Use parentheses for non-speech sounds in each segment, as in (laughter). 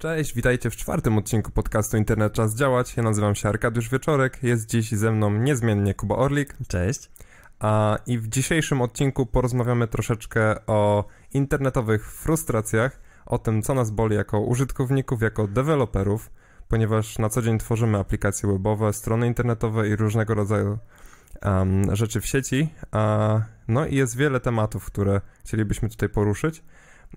Cześć, witajcie w czwartym odcinku podcastu Internet Czas Działać. Ja nazywam się Arkadiusz Wieczorek, jest dziś ze mną niezmiennie Kuba Orlik. Cześć. A, I w dzisiejszym odcinku porozmawiamy troszeczkę o internetowych frustracjach, o tym, co nas boli jako użytkowników, jako deweloperów, ponieważ na co dzień tworzymy aplikacje webowe, strony internetowe i różnego rodzaju um, rzeczy w sieci. A, no i jest wiele tematów, które chcielibyśmy tutaj poruszyć.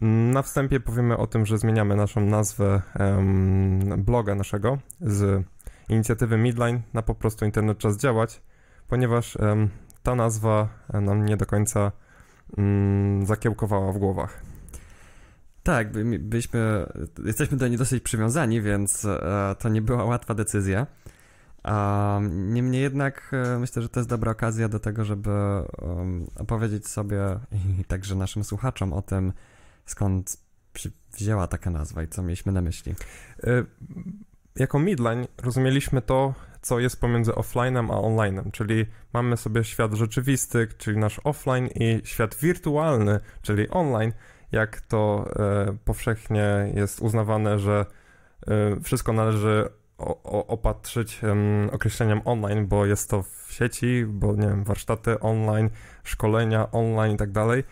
Na wstępie powiemy o tym, że zmieniamy naszą nazwę um, bloga naszego z inicjatywy Midline na po prostu Internet Czas Działać, ponieważ um, ta nazwa nam nie do końca um, zakiełkowała w głowach. Tak, by, byliśmy, jesteśmy do niej dosyć przywiązani, więc e, to nie była łatwa decyzja. Um, niemniej jednak e, myślę, że to jest dobra okazja do tego, żeby um, opowiedzieć sobie i także naszym słuchaczom o tym, skąd wzięła taka nazwa i co mieliśmy na myśli. Y, jako midline rozumieliśmy to, co jest pomiędzy offline'em a online'em, czyli mamy sobie świat rzeczywisty, czyli nasz offline i świat wirtualny, czyli online, jak to e, powszechnie jest uznawane, że e, wszystko należy o, o, opatrzyć określeniem online, bo jest to w sieci, bo nie wiem, warsztaty online, szkolenia online i tak dalej.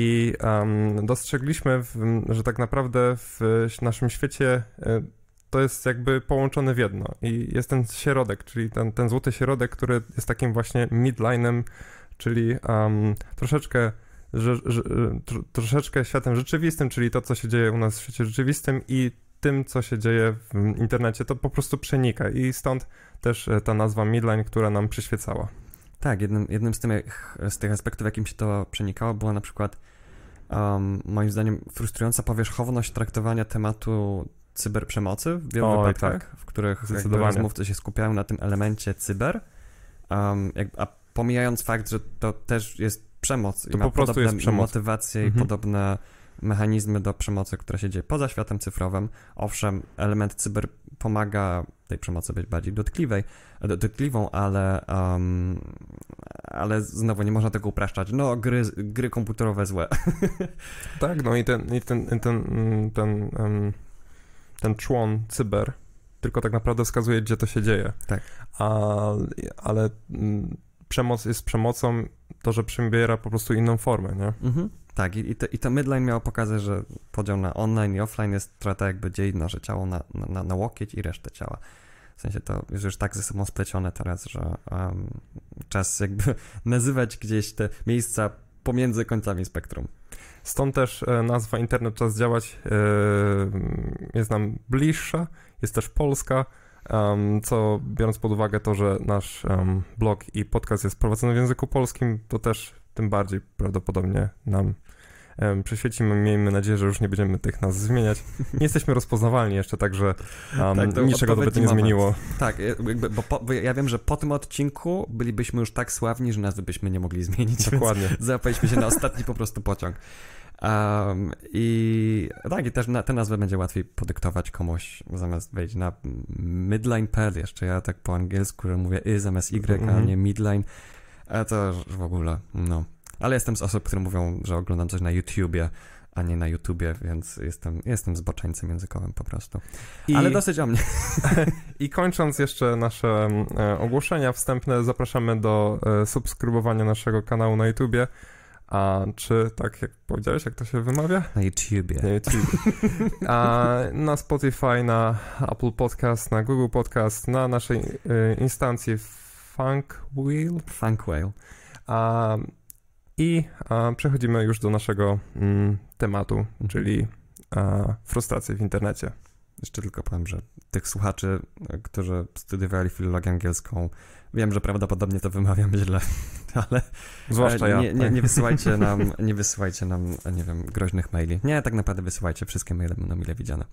I um, dostrzegliśmy, w, że tak naprawdę w naszym świecie e, to jest jakby połączone w jedno. I jest ten środek, czyli ten, ten złoty środek, który jest takim właśnie midline'em, czyli um, troszeczkę, że, że, tr, troszeczkę światem rzeczywistym, czyli to, co się dzieje u nas w świecie rzeczywistym i tym, co się dzieje w internecie, to po prostu przenika. I stąd też e, ta nazwa midline, która nam przyświecała. Tak, jednym, jednym z, tych, z tych aspektów, jakim się to przenikało, była na przykład um, moim zdaniem frustrująca powierzchowność traktowania tematu cyberprzemocy w wielu o, wypadkach, tak. w których rozmówcy się skupiają na tym elemencie cyber, um, jak, a pomijając fakt, że to też jest przemoc to i ma podobne motywacje mhm. i podobne mechanizmy do przemocy, która się dzieje poza światem cyfrowym. Owszem, element cyber pomaga tej przemocy być bardziej dotkliwej, dotkliwą, ale, um, ale znowu nie można tego upraszczać. No, gry, gry komputerowe złe. (laughs) Tak, no i ten, i ten, ten, ten, ten, um, ten człon cyber tylko tak naprawdę wskazuje, gdzie to się dzieje. Tak. A, ale mm, przemoc jest przemocą, to, że przybiera po prostu inną formę, nie? Mhm. Tak, i, to, i to midline miało pokazać, że podział na online i offline jest trochę tak jakby dzielno, że ciało na, na, na łokieć i resztę ciała. W sensie to jest już tak ze sobą splecione teraz, że um, czas jakby (laughs) nazywać gdzieś te miejsca pomiędzy końcami spektrum. Stąd też e, nazwa Internet Czas Działać e, jest nam bliższa, jest też polska, co biorąc pod uwagę to, że nasz blog i podcast jest prowadzony w języku polskim, to też tym bardziej prawdopodobnie nam przyświecimy. Miejmy nadzieję, że już nie będziemy tych nazw zmieniać. Nie jesteśmy rozpoznawalni jeszcze, także um, tak, niczego to by to nie moment. zmieniło. Tak, jakby, bo, po, bo, ja wiem, że po tym odcinku bylibyśmy już tak sławni, że nazwy byśmy nie mogli zmienić. Dokładnie. Załapaliśmy się na (laughs) ostatni po prostu pociąg. Um, I tak, i też na, tę nazwę będzie łatwiej podyktować komuś, zamiast wejść na midline.pl, jeszcze ja tak po angielsku, że mówię y zamiast y, mm -hmm. a mhm. nie midline, a to w ogóle, no. Ale jestem z osób, które mówią, że oglądam coś na YouTubie, a nie na YouTubie, więc jestem, jestem zboczeńcem językowym po prostu. I, Ale dosyć o mnie. (laughs) I kończąc jeszcze nasze e, ogłoszenia wstępne, zapraszamy do e, subskrybowania naszego kanału na YouTubie. A czy tak jak powiedziałeś, jak to się wymawia? Na YouTubie. Na YouTube. A na Spotify, na Apple Podcast, na Google Podcast, na naszej y, instancji Funk Wheel. Funk Whale. A, I a, przechodzimy już do naszego mm, tematu, czyli a, frustracji w internecie. Jeszcze tylko powiem, że tych słuchaczy, którzy studiowali filologię angielską, wiem, że prawdopodobnie to wymawiam źle, (laughs) ale Zwłaszcza ja. Nie, nie, nie, wysyłajcie nam, nie wysyłajcie nam, nie wiem, groźnych maili. Nie, tak naprawdę wysyłajcie, wszystkie maile będą mile widziane.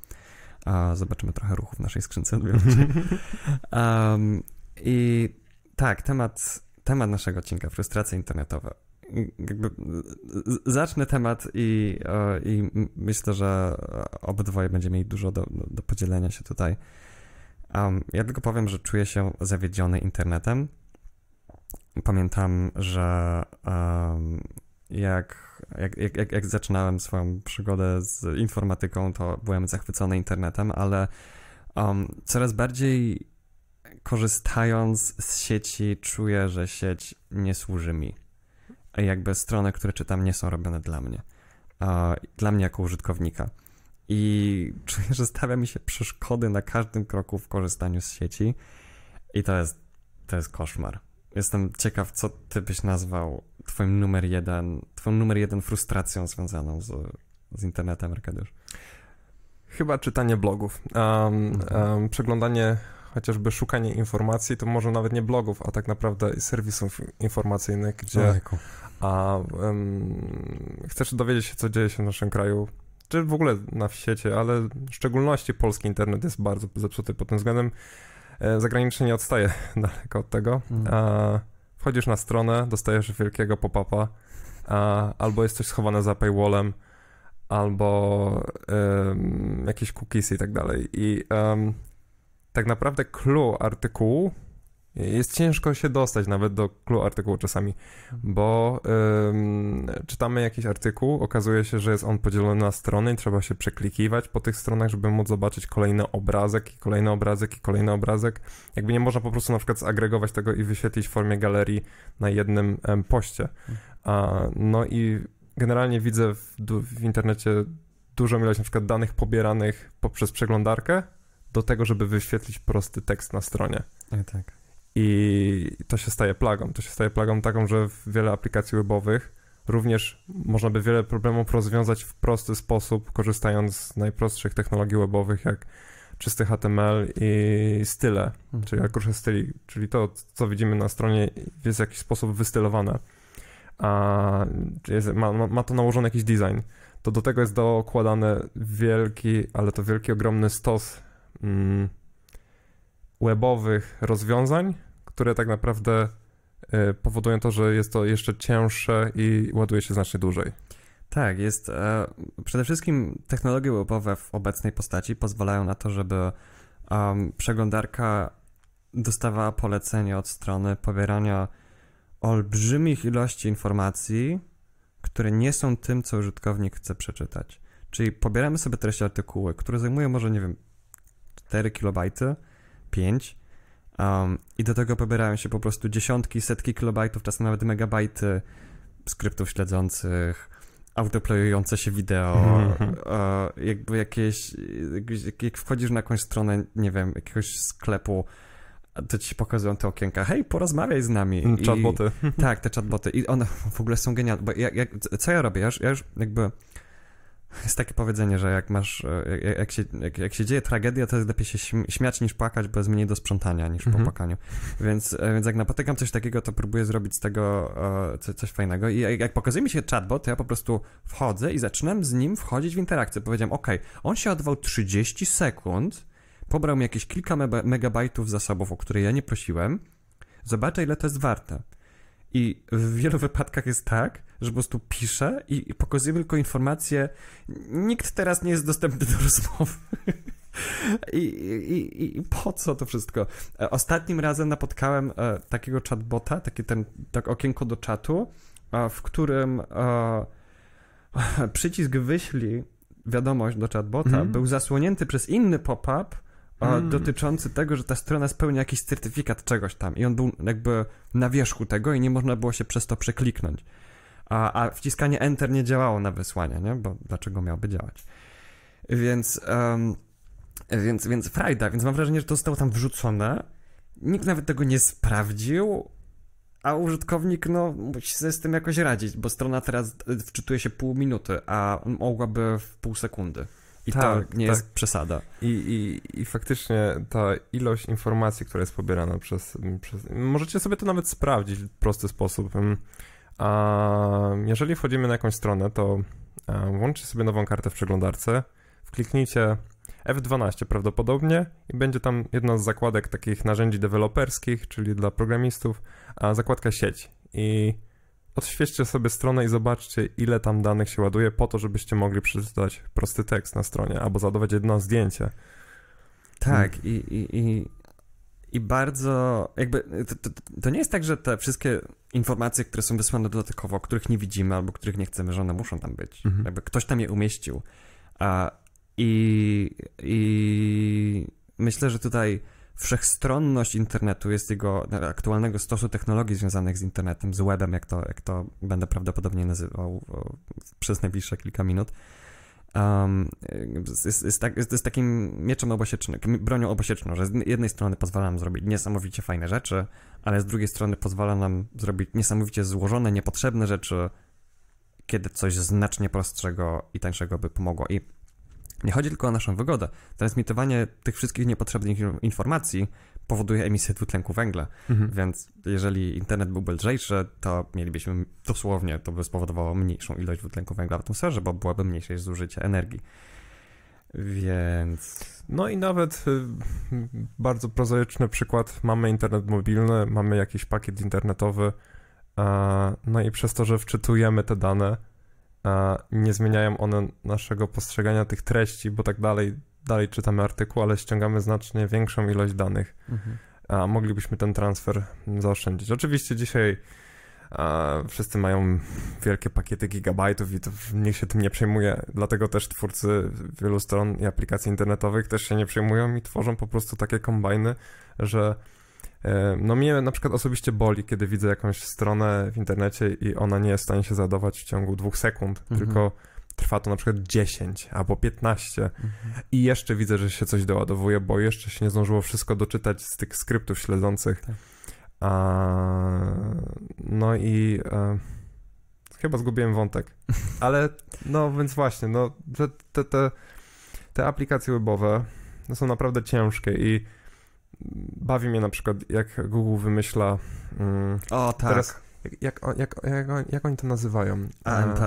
A zobaczymy trochę ruchu w naszej skrzynce. um, (laughs) I tak, temat, temat naszego odcinka, frustracje internetowe. Jakby zacznę temat i, i myślę, że obydwoje będziemy mieli dużo do, do podzielenia się tutaj. Um, ja tylko powiem, że czuję się zawiedziony internetem. Pamiętam, że um, jak, jak, jak, jak, jak zaczynałem swoją przygodę z informatyką, to byłem zachwycony internetem, ale um, coraz bardziej korzystając z sieci, czuję, że sieć nie służy mi. Jakby strony, które czytam, nie są robione dla mnie. Dla mnie jako użytkownika. I (laughs) czuję, że stawia mi się przeszkody na każdym kroku w korzystaniu z sieci. I to jest, to jest koszmar. Jestem ciekaw, co ty byś nazwał twoim numer jeden, twoją numer jeden frustracją związaną z, z internetem, Arkadiusz. Chyba czytanie blogów. Um, um, przeglądanie chociażby szukanie informacji, to może nawet nie blogów, a tak naprawdę serwisów informacyjnych, gdzie a, um, chcesz dowiedzieć się, co dzieje się w naszym kraju, czy w ogóle na świecie, ale w szczególności polski internet jest bardzo zepsuty pod tym względem. E, zagraniczny nie odstaje (laughs) daleko od tego. Mm. A, wchodzisz na stronę, dostajesz wielkiego pop-upa, albo jest coś schowane za paywallem, albo um, jakieś cookiesy i tak dalej. I um, tak naprawdę clue artykułu jest ciężko się dostać nawet do clue artykułu czasami, bo ym, czytamy jakiś artykuł, okazuje się, że jest on podzielony na strony i trzeba się przeklikiwać po tych stronach, żeby móc zobaczyć kolejny obrazek i kolejny obrazek i kolejny obrazek. Jakby nie można po prostu na przykład zagregować tego i wyświetlić w formie galerii na jednym ym, poście. A, no i generalnie widzę w, w internecie dużą ilość na przykład danych pobieranych poprzez przeglądarkę, do tego, żeby wyświetlić prosty tekst na stronie. I tak. I to się staje plagą. To się staje plagą taką, że w wiele aplikacji webowych również można by wiele problemów rozwiązać w prosty sposób, korzystając z najprostszych technologii webowych, jak czysty HTML i style, mhm. czyli arkusze styli, czyli to, co widzimy na stronie jest w jakiś sposób wystylowane, a jest, ma, ma to nałożony jakiś design, to do tego jest dokładany wielki, ale to wielki, ogromny stos webowych rozwiązań, które tak naprawdę y, powodują to, że jest to jeszcze cięższe i ładuje się znacznie dłużej. Tak, jest. E, przede wszystkim technologie webowe w obecnej postaci pozwalają na to, żeby przeglądarka dostawała polecenie od strony pobierania olbrzymich ilości informacji, które nie są tym, co użytkownik chce przeczytać. Czyli pobieramy sobie treści artykuły, które zajmują może, nie wiem, 4 kilobajty, 5 um, i do tego pobierają się po prostu dziesiątki, setki kilobajtów, czasem nawet megabajty skryptów śledzących, autoplayujące się wideo, (laughs) e, jakby jakieś, jak, jak wchodzisz na jakąś stronę, nie wiem, jakiegoś sklepu, to ci pokazują te okienka, hej, porozmawiaj z nami. Chatboty. I, tak, te chatboty. I one w ogóle są genialne, bo ja, jak, co ja robię? Ja już, ja już jakby jest takie powiedzenie, że jak masz, e, jak, jak, się, jak, jak się dzieje tragedia, to jest lepiej się śmiać niż płakać, bo jest mniej do sprzątania niż mhm. po płakaniu. Więc, e, więc jak napotykam coś takiego, to próbuję zrobić z tego e, coś, fajnego. I jak, jak pokazuje mi się chatbot, to ja po prostu wchodzę i zaczynam z nim wchodzić w interakcję. Powiedziałem, ok, on się odwał 30 sekund, pobrał mi jakieś kilka megabajtów zasobów, o które ja nie prosiłem, zobaczę ile to jest warte. I w wielu wypadkach jest tak, że po prostu piszę i, i pokazuję tylko informacje. Nikt teraz nie jest dostępny do (laughs) rozmowy. I, i, I, po co to wszystko? E, ostatnim razem napotkałem e, takiego chatbota, takie ten, tak okienko do czatu, e, w którym (laughs) przycisk wyślij wiadomość do chatbota mm. był zasłonięty przez inny pop-up, mm. dotyczący tego, że ta strona spełnia jakiś certyfikat czegoś tam i on był jakby na wierzchu tego i nie można było się przez to przekliknąć. A, a wciskanie Enter nie działało na wysłanie, nie? Bo dlaczego miałoby działać? Więc, um, więc, więc frajda, więc mam wrażenie, że to zostało tam wrzucone. Nikt nawet tego nie sprawdził, a użytkownik, no, musi sobie z tym jakoś radzić, bo strona teraz wczytuje się pół minuty, a mogłaby w pół sekundy. I tak, to nie tak. jest przesada. I, i, I faktycznie ta ilość informacji, która jest pobierana przez, przez. Możecie sobie to nawet sprawdzić w prosty sposób. A jeżeli wchodzimy na jakąś stronę, to włączcie sobie nową kartę w przeglądarce, wkliknijcie F12 prawdopodobnie i będzie tam jedna z zakładek takich narzędzi deweloperskich, czyli dla programistów, a zakładka sieć. I odświeżcie sobie stronę i zobaczcie, ile tam danych się ładuje, po to, żebyście mogli przeczytać prosty tekst na stronie albo załadować jedno zdjęcie. Tak, hmm. i, i, i i bardzo, jakby, to, to, to, nie jest tak, że te wszystkie informacje, które są wysłane dodatkowo, których nie widzimy albo których nie chcemy, że one muszą tam być. Mhm. Jakby ktoś tam je umieścił. A, i, I myślę, że tutaj wszechstronność internetu jest jego aktualnego stosu technologii związanych z internetem, z webem, jak to, jak to będę prawdopodobnie nazywał przez najbliższe kilka minut um, jest, jest, tak, jest, jest, takim mieczem obosiecznym, bronią obosieczną, że z jednej strony pozwala nam zrobić niesamowicie fajne rzeczy, ale z drugiej strony pozwala nam zrobić niesamowicie złożone, niepotrzebne rzeczy, kiedy coś znacznie prostszego i tańszego by pomogło. I nie chodzi tylko o naszą wygodę. Transmitowanie tych wszystkich niepotrzebnych informacji powoduje emisję dwutlenku węgla, mhm. więc jeżeli internet byłby lżejszy, to mielibyśmy dosłownie, to by spowodowało mniejszą ilość dwutlenku węgla w atmosferze, bo byłoby mniejsze zużycie energii. Więc... No i nawet y, bardzo prozaiczny przykład, mamy internet mobilny, mamy jakiś pakiet internetowy, no i przez to, że wczytujemy te dane, nie zmieniają one naszego postrzegania tych treści, bo tak dalej dalej czytamy artykuł, ale ściągamy znacznie większą ilość danych, mhm. a moglibyśmy ten transfer zaoszczędzić. Oczywiście dzisiaj a, wszyscy mają wielkie pakiety gigabajtów i to nikt się tym nie przejmuje, dlatego też twórcy wielu stron i aplikacji internetowych też się nie przejmują i tworzą po prostu takie kombajny, że e, no mnie na przykład osobiście boli, kiedy widzę jakąś stronę w internecie i ona nie jest w stanie się załadować w ciągu dwóch sekund, mhm. tylko trwa to na przykład 10 albo 15 mhm. i jeszcze widzę, że się coś doładowuje, bo jeszcze się nie zdążyło wszystko doczytać z tych skryptów śledzących. Tak. A, no i e, chyba zgubiłem wątek, (laughs) ale no więc właśnie, no że te, te, te aplikacje webowe no, są naprawdę ciężkie i bawi mnie na przykład jak Google wymyśla mm, o tak teraz, jak, jak, jak, jak, jak oni to nazywają? AMP.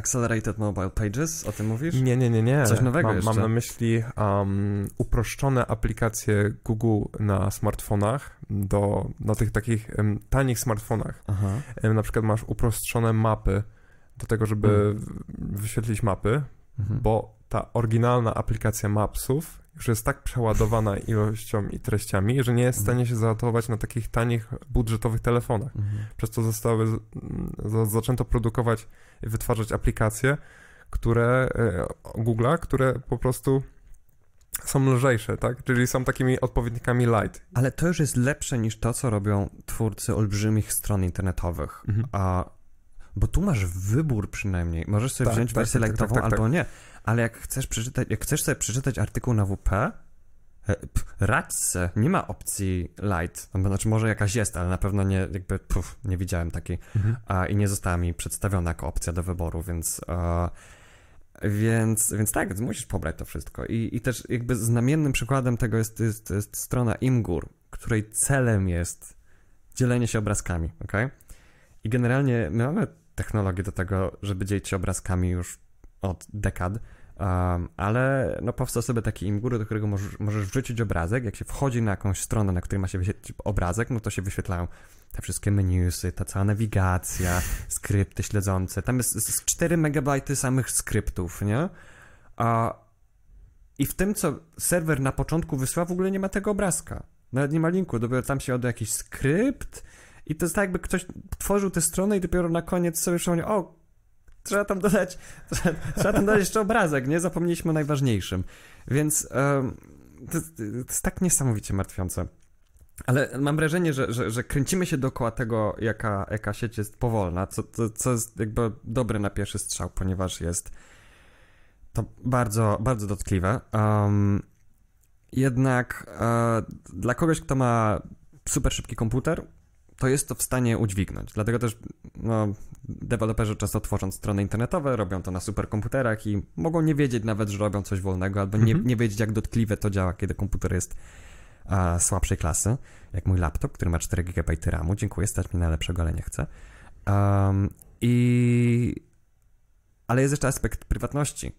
Accelerated Mobile Pages, o tym mówisz? Nie, nie, nie, nie. Coś nowego mam, jeszcze. Mam na myśli um, uproszczone aplikacje Google na smartfonach, do, na tych takich um, tanich smartfonach. Um, na przykład masz uproszczone mapy do tego, żeby mm. wyświetlić mapy, mhm. bo ta oryginalna aplikacja Mapsów już jest tak przeładowana (laughs) ilością i treściami, że nie jest w stanie się załadować na takich tanich, budżetowych telefonach. Mhm. Przez to zostały, zaczęto produkować i wytwarzać aplikacje, które, e, Google'a, które po prostu są lżejsze, tak? Czyli są takimi odpowiednikami light. Ale to już jest lepsze niż to, co robią twórcy olbrzymich stron internetowych. Mhm. A, bo tu masz wybór przynajmniej. Możesz sobie tak, wziąć tak, wersję tak, tak lightową tak, tak, albo nie ale jak chcesz przeczytać, jak chcesz sobie przeczytać artykuł na WP, e, radź se, nie ma opcji light, no, znaczy może jakaś jest, ale na pewno nie, jakby, puf, nie widziałem takiej mhm. a, i nie została mi przedstawiona jako opcja do wyboru, więc... A, więc, więc tak, więc musisz pobrać to wszystko. I, I też jakby znamiennym przykładem tego jest, jest, jest strona Imgur, której celem jest dzielenie się obrazkami, ok? I generalnie my mamy technologię do tego, żeby dzielić się obrazkami już od dekad, um, ale no powstał sobie taki imgur, do którego możesz, możesz wrzucić obrazek. Jak się wchodzi na jakąś stronę, na której ma się wyświetlić obrazek, no to się wyświetlają te wszystkie menusy, ta cała nawigacja, (laughs) skrypty śledzące. Tam jest, jest 4 megabajty samych skryptów, nie? A, I w tym, co serwer na początku wysłał, w ogóle nie ma tego obrazka. Nawet nie ma linku, dopiero tam się odda jakiś skrypt i to jest tak, jakby ktoś tworzył tę stronę i dopiero na koniec sobie przypomniał, o, trzeba tam dodać, (laughs) trzeba, tam dodać jeszcze obrazek, nie? Zapomnieliśmy o najważniejszym. Więc um, to, to, jest tak niesamowicie martwiące. Ale mam wrażenie, że, że, że, kręcimy się dookoła tego, jaka, jaka sieć jest powolna, co, co, co jest jakby dobre na pierwszy strzał, ponieważ jest to bardzo, bardzo dotkliwe. Um, jednak e, dla kogoś, kto ma super szybki komputer, to jest to w stanie udźwignąć. Dlatego też no, deweloperzy często tworząc strony internetowe robią to na superkomputerach i mogą nie wiedzieć nawet, że robią coś wolnego, albo nie, mhm. nie wiedzieć, jak dotkliwe to działa, kiedy komputer jest a, słabszej klasy, jak mój laptop, który ma 4 GB RAMu. Dziękuję, stać mi na lepszego, ale nie chcę. Um, I... Ale jest jeszcze aspekt prywatności,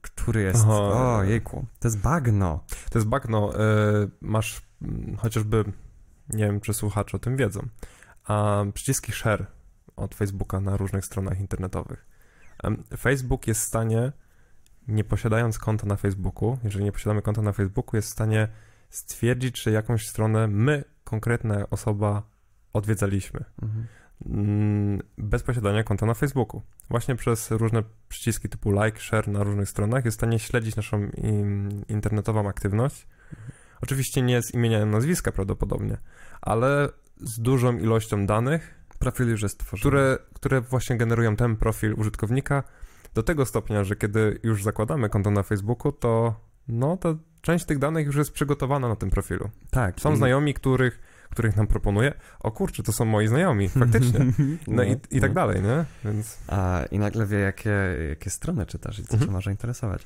który jest... Aha. O, jejku, to jest bagno. To jest bagno. Y, masz chociażby nie wiem, czy słuchacze o tym wiedzą. A przyciski share od Facebooka na różnych stronach internetowych. Facebook jest w stanie, nie posiadając konta na Facebooku, jeżeli nie posiadamy konta na Facebooku, jest w stanie stwierdzić, czy jakąś stronę my, konkretna osoba, odwiedzaliśmy. Mhm. Mm, Bez posiadania konta na Facebooku. Właśnie przez różne przyciski typu like, share na różnych stronach jest w stanie śledzić naszą internetową aktywność. Oczywiście nie z imienia i nazwiska prawdopodobnie, ale z dużą ilością danych, Profil już jest tworzony. które, które właśnie generują ten profil użytkownika do tego stopnia, że kiedy już zakładamy konto na Facebooku, to no to część tych danych już jest przygotowana na tym profilu. Tak. Są i- znajomi, których, których nam proponuje, o kurczę, to są moi znajomi, faktycznie. (laughs) No, i, i tak no. dalej, nie? Więc A, I nagle wie, jakie, jakie strony czytasz i co cię Mhm. może interesować.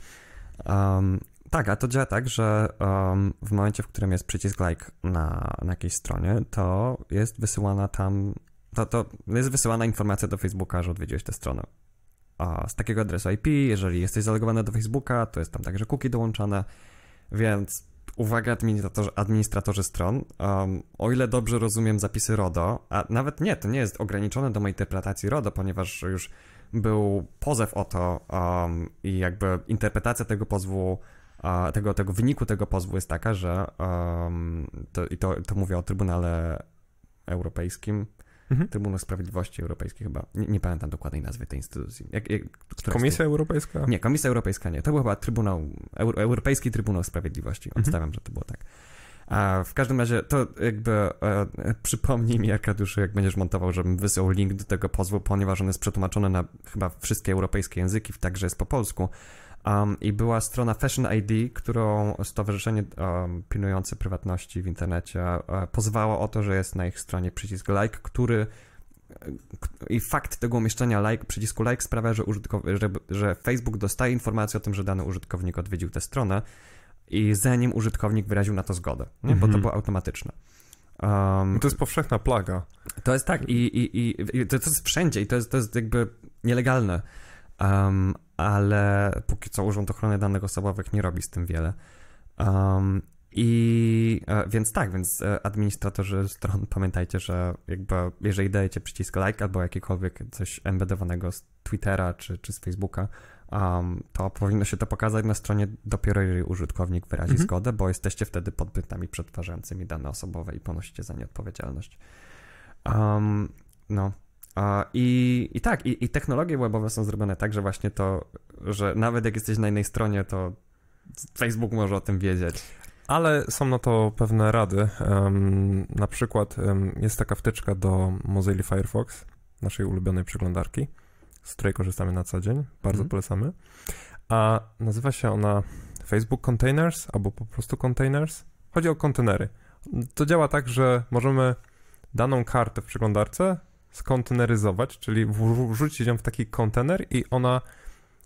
Um, tak, a to działa tak, że um, w momencie, w którym jest przycisk like na, na jakiejś stronie, to jest wysyłana tam, to, to jest wysyłana informacja do Facebooka, że odwiedziłeś tę stronę. A z takiego adresu IP, jeżeli jesteś zalogowany do Facebooka, to jest tam także cookie dołączane, więc uwaga administratorzy, administratorzy stron, um, o ile dobrze rozumiem zapisy RODO, a nawet nie, to nie jest ograniczone do mojej interpretacji RODO, ponieważ już był pozew o to um, i jakby interpretacja tego pozwu, tego, tego wyniku tego pozwu jest taka, że um, to, i to, to mówię o Trybunale Europejskim, mhm. Trybunał Sprawiedliwości Europejskiej chyba, nie, nie pamiętam dokładnej nazwy tej instytucji. Jak, jak, Komisja Europejska? Nie, Komisja Europejska nie, to był chyba Trybunał, Euro, Europejski Trybunał Sprawiedliwości, Mhm. odstawiam, że to było tak. A w każdym razie to jakby e, przypomnij mi, Arkadiuszu, jak będziesz montował, żebym wysłał link do tego pozwu, ponieważ on jest przetłumaczony na chyba wszystkie europejskie języki, także jest po polsku. Um, I była strona Fashion ID, którą Stowarzyszenie um, Pilnujące Prywatności w internecie e, pozwało o to, że jest na ich stronie przycisk like, który e, i fakt tego umieszczenia like, przycisku like sprawia, że, że, że Facebook dostaje informację o tym, że dany użytkownik odwiedził tę stronę i zanim użytkownik wyraził na to zgodę, nie? bo to Mhm. było automatyczne. Um, To jest powszechna plaga. to jest tak i, i, i, i to, to jest wszędzie i to jest, to jest jakby nielegalne, um, ale póki co Urząd Ochrony Danych Osobowych nie robi z tym wiele. Um, I e, więc tak, więc e, administratorzy stron pamiętajcie, że jakby jeżeli dajecie przycisk like albo jakiekolwiek coś embedowanego z Twittera czy, czy z Facebooka, um, to powinno się to pokazać na stronie dopiero jeżeli użytkownik wyrazi Mhm. zgodę, bo jesteście wtedy podbytami przetwarzającymi dane osobowe i ponosicie za nie odpowiedzialność. Um, no. I, I tak, i, i technologie webowe są zrobione tak, że właśnie to, że nawet jak jesteś na innej stronie, to Facebook może o tym wiedzieć. Ale są na to pewne rady. Em, na przykład em, jest taka wtyczka do Mozilla Firefox, naszej ulubionej przeglądarki, z której korzystamy na co dzień. Bardzo Mhm. polecamy. A nazywa się ona Facebook Containers albo po prostu Containers. Chodzi o kontenery. To działa tak, że możemy daną kartę w przeglądarce skonteneryzować, czyli wrzu- wrzucić ją w taki kontener i ona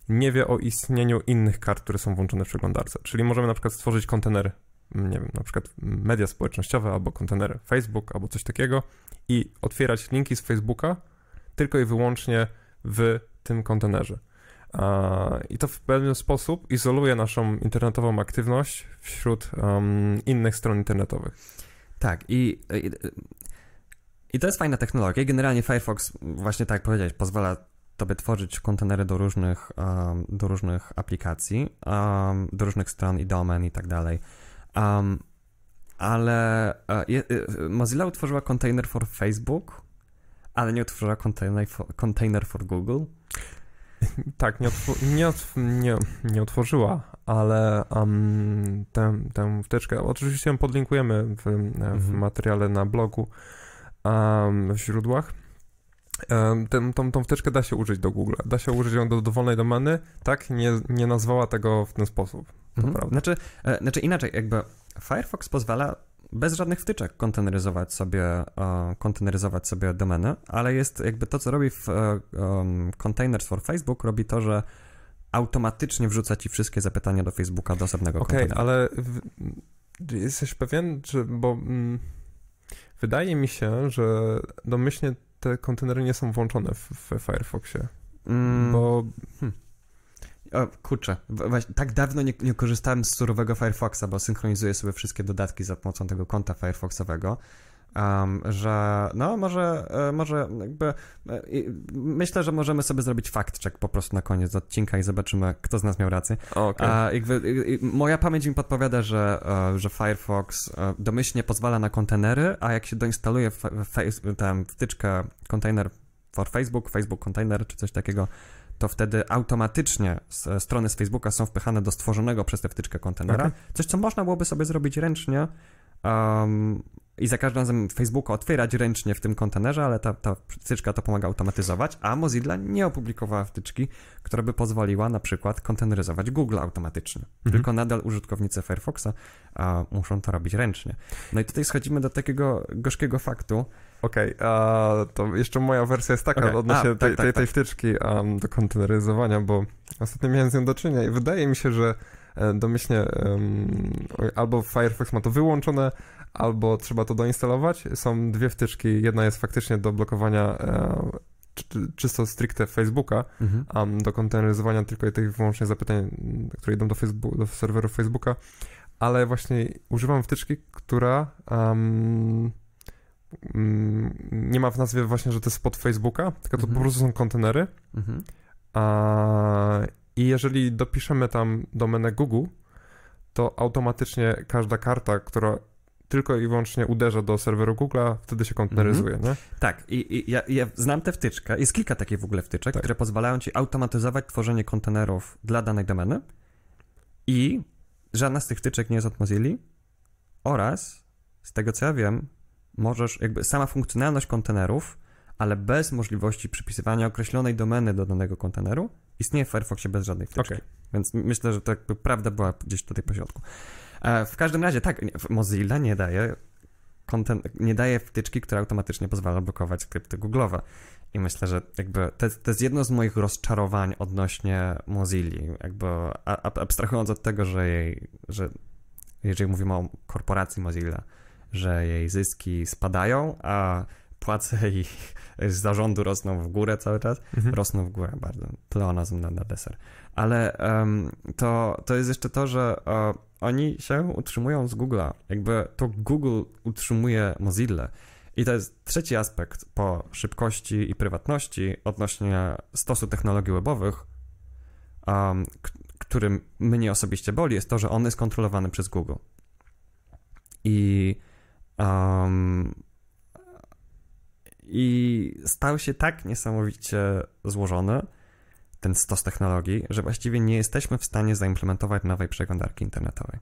nie wie o istnieniu innych kart, które są włączone w przeglądarce. Czyli możemy na przykład stworzyć kontener, mm, nie wiem, na przykład media społecznościowe albo kontener Facebook albo coś takiego i otwierać linki z Facebooka tylko i wyłącznie w tym kontenerze. I to w pewien sposób izoluje naszą internetową aktywność wśród em, innych stron internetowych. Tak, i, i, i to jest fajna technologia. Generalnie Firefox, właśnie tak jak powiedziałeś, pozwala tobie tworzyć kontenery do różnych, um, do różnych aplikacji, um, do różnych stron i domen i tak dalej. Um, ale e, je, e, Mozilla utworzyła container for Facebook, ale nie utworzyła container for, container for Google. Tak, nie, otw- nie, otw- nie, nie otworzyła, ale um, tę, tę wtyczkę, oczywiście ją podlinkujemy w, w Mhm. materiale na blogu, um, w źródłach. Um, tę, tą, tą wtyczkę da się użyć do Google, da się użyć ją do dowolnej domeny, tak, nie, nie nazwała tego w ten sposób. To Mhm. prawda. Znaczy, e, znaczy inaczej, jakby Firefox pozwala bez żadnych wtyczek konteneryzować sobie, e, konteneryzować sobie domeny, ale jest jakby to, co robi w e, um, Containers for Facebook, robi to, że automatycznie wrzuca ci wszystkie zapytania do Facebooka do osobnego Okej, kontenera. ale w, czy jesteś pewien, że, bo mm, wydaje mi się, że domyślnie te kontenery nie są włączone w, w Firefoxie, Mm, bo o, kurczę, właśnie tak dawno nie, nie korzystałem z surowego Firefoxa, bo synchronizuję sobie wszystkie dodatki za pomocą tego konta Firefoxowego. Um, że no może, e, może jakby e, myślę, że możemy sobie zrobić fact check po prostu na koniec odcinka i zobaczymy, kto z nas miał rację. Okay. A, jakby, moja pamięć mi podpowiada, że, e, że Firefox domyślnie pozwala na kontenery, a jak się doinstaluje tę wtyczkę container for Facebook, Facebook container czy coś takiego, to wtedy automatycznie strony z Facebooka są wpychane do stworzonego przez tę wtyczkę kontenera. Okay. Coś, co można byłoby sobie zrobić ręcznie. Um, i za każdym razem Facebooka otwierać ręcznie w tym kontenerze, ale ta, ta wtyczka to pomaga automatyzować, a Mozilla nie opublikowała wtyczki, która by pozwoliła na przykład konteneryzować Google automatycznie. Mhm. Tylko nadal użytkownicy Firefoxa a, muszą to robić ręcznie. No i tutaj schodzimy do takiego gorzkiego faktu, Okej, okay, to jeszcze moja wersja jest taka okay. odnośnie a, tej, tak, tej, tej, tak. wtyczki um, do konteneryzowania, bo ostatnio miałem z nią do czynienia i wydaje mi się, że domyślnie um, albo Firefox ma to wyłączone, albo trzeba to doinstalować. Są dwie wtyczki. Jedna jest faktycznie do blokowania e, czysto stricte Facebooka, mhm. um, do konteneryzowania tylko tych wyłącznie zapytań, które idą do, Facebook, do serwerów Facebooka, ale właśnie używam wtyczki, która um, nie ma w nazwie właśnie, że to jest pod Facebooka, tylko to mhm. po prostu są kontenery. Mhm. A, I jeżeli dopiszemy tam domenę Google, to automatycznie każda karta, która tylko i wyłącznie uderza do serweru Google'a, wtedy się konteneryzuje, mhm. nie? Tak, i, i ja, ja, znam tę wtyczkę. Jest kilka takich w ogóle wtyczek, tak. które pozwalają ci automatyzować tworzenie kontenerów dla danej domeny i żadna z tych wtyczek nie jest od Mozilla oraz, z tego co ja wiem, możesz, jakby sama funkcjonalność kontenerów, ale bez możliwości przypisywania określonej domeny do danego konteneru, istnieje w Firefoxie bez żadnej wtyczki. Okay. Więc myślę, że to jakby prawda była gdzieś tutaj po środku. E, w każdym razie, tak, Mozilla nie daje content, nie daje wtyczki, która automatycznie pozwala blokować skrypty Google'owe. I myślę, że jakby to, to jest jedno z moich rozczarowań odnośnie Mozilli. Jakby abstrahując od tego, że jej, że jeżeli mówimy o korporacji Mozilla, że jej zyski spadają, a płace ich z zarządu rosną w górę cały czas. Mhm. Rosną w górę bardzo. Pleonazm na, na deser. Ale um, to, to jest jeszcze to, że uh, oni się utrzymują z Google'a. Jakby to Google utrzymuje Mozilla. I to jest trzeci aspekt po szybkości i prywatności odnośnie stosu technologii webowych, um, którym mnie osobiście boli, jest to, że on jest kontrolowany przez Google. I um, i stał się tak niesamowicie złożony, ten stos technologii, że właściwie nie jesteśmy w stanie zaimplementować nowej przeglądarki internetowej.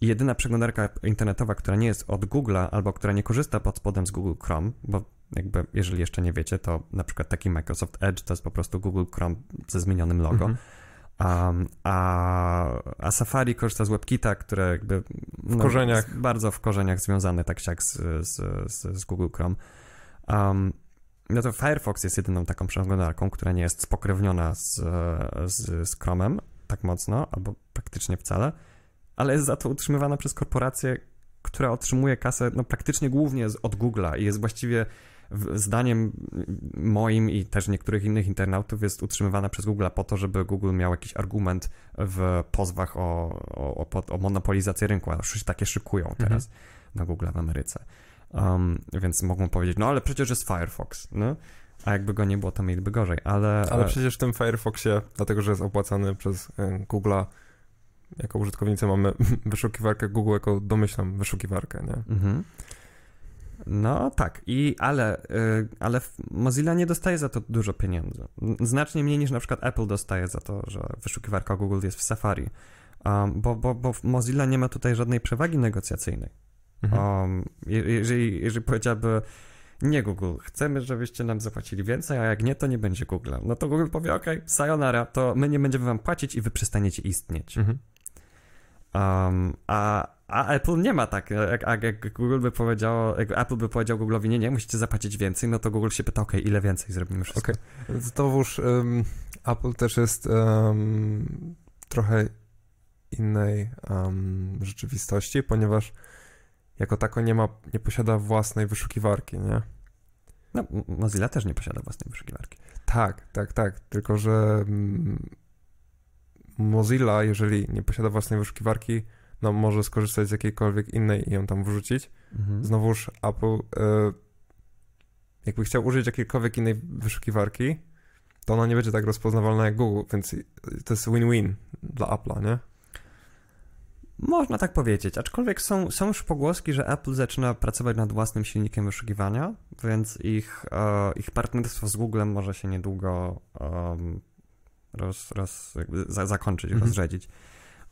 I jedyna przeglądarka internetowa, która nie jest od Google'a albo która nie korzysta pod spodem z Google Chrome, bo jakby jeżeli jeszcze nie wiecie, to na przykład taki Microsoft Edge to jest po prostu Google Chrome ze zmienionym logo. Mhm. Um, a, a Safari korzysta z WebKita, które jakby no, w korzeniach. bardzo w korzeniach związane tak jak z, z, z, z Google Chrome. Um, no to Firefox jest jedyną taką przeglądarką, która nie jest spokrewniona z, z, z Chromem tak mocno, albo praktycznie wcale, ale jest za to utrzymywana przez korporację, która otrzymuje kasę no, praktycznie głównie od Google'a i jest właściwie zdaniem moim i też niektórych innych internautów jest utrzymywana przez Google po to, żeby Google miał jakiś argument w pozwach o, o, o, o monopolizację rynku, a już się takie szykują mhm. teraz mhm. na Google w Ameryce. Um, więc mogą powiedzieć, no ale przecież jest Firefox, no? A jakby go nie było, to mieliby gorzej, ale... Ale przecież w tym Firefoxie, dlatego że jest opłacany przez e, Google'a, jako użytkownicy mamy (laughs) wyszukiwarkę Google jako domyślam wyszukiwarkę, nie? Mhm. No tak, i ale, y, ale Mozilla nie dostaje za to dużo pieniędzy. Znacznie mniej niż na przykład Apple dostaje za to, że wyszukiwarka Google jest w Safari. Um, bo, bo, bo Mozilla nie ma tutaj żadnej przewagi negocjacyjnej. Mhm. Um, jeżeli, jeżeli powiedziałaby, nie Google, chcemy, żebyście nam zapłacili więcej, a jak nie, to nie będzie Google. No to Google powie, ok, sayonara, to my nie będziemy wam płacić i wy przestaniecie istnieć. Mhm. Um, a, a Apple nie ma tak. Jak, jak Google by powiedziało, jak Apple by powiedział Google'owi, nie, nie, musicie zapłacić więcej, no to Google się pyta, ok, ile więcej zrobimy wszystko. Okay. znowuż um, Apple też jest um, trochę innej um, rzeczywistości, ponieważ jako tako nie ma, nie posiada własnej wyszukiwarki, nie? No, Mozilla też nie posiada własnej wyszukiwarki. Tak, tak, tak, tylko że mm, Mozilla, jeżeli nie posiada własnej wyszukiwarki, no, może skorzystać z jakiejkolwiek innej i ją tam wrzucić. Mhm. Znowuż Apple, e, jakby chciał użyć jakiejkolwiek innej wyszukiwarki, to ona nie będzie tak rozpoznawalna jak Google, więc to jest win-win dla Apple'a, nie? Można tak powiedzieć, aczkolwiek są, są już pogłoski, że Apple zaczyna pracować nad własnym silnikiem wyszukiwania, więc ich, e, ich partnerstwo z Googlem może się niedługo um, roz, roz, za, zakończyć, Mhm. rozrzedzić.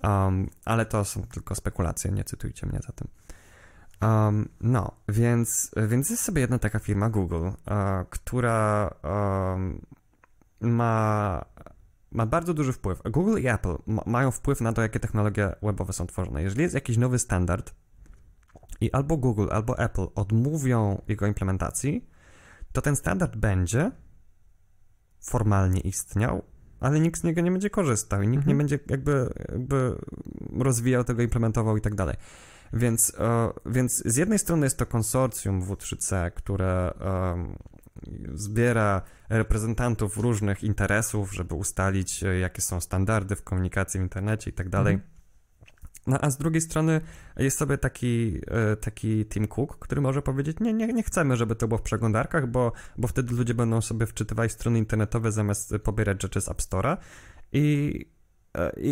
Um, ale to są tylko spekulacje, nie cytujcie mnie za tym. Um, no, więc, więc jest sobie jedna taka firma Google, e, która ma, ma bardzo duży wpływ. Google i Apple ma, mają wpływ na to, jakie technologie webowe są tworzone. Jeżeli jest jakiś nowy standard i albo Google, albo Apple odmówią jego implementacji, to ten standard będzie formalnie istniał, ale nikt z niego nie będzie korzystał i nikt nie Mhm. będzie jakby, jakby rozwijał tego, implementował i tak dalej. Więc, e, więc z jednej strony jest to konsorcjum W3C, które zbiera reprezentantów różnych interesów, żeby ustalić, e, jakie są standardy w komunikacji w internecie i tak dalej. Mhm. No a z drugiej strony jest sobie taki, e, taki Tim Cook, który może powiedzieć, nie, nie, nie chcemy, żeby to było w przeglądarkach, bo, bo wtedy ludzie będą sobie wczytywali strony internetowe zamiast pobierać rzeczy z App Store'a i, i,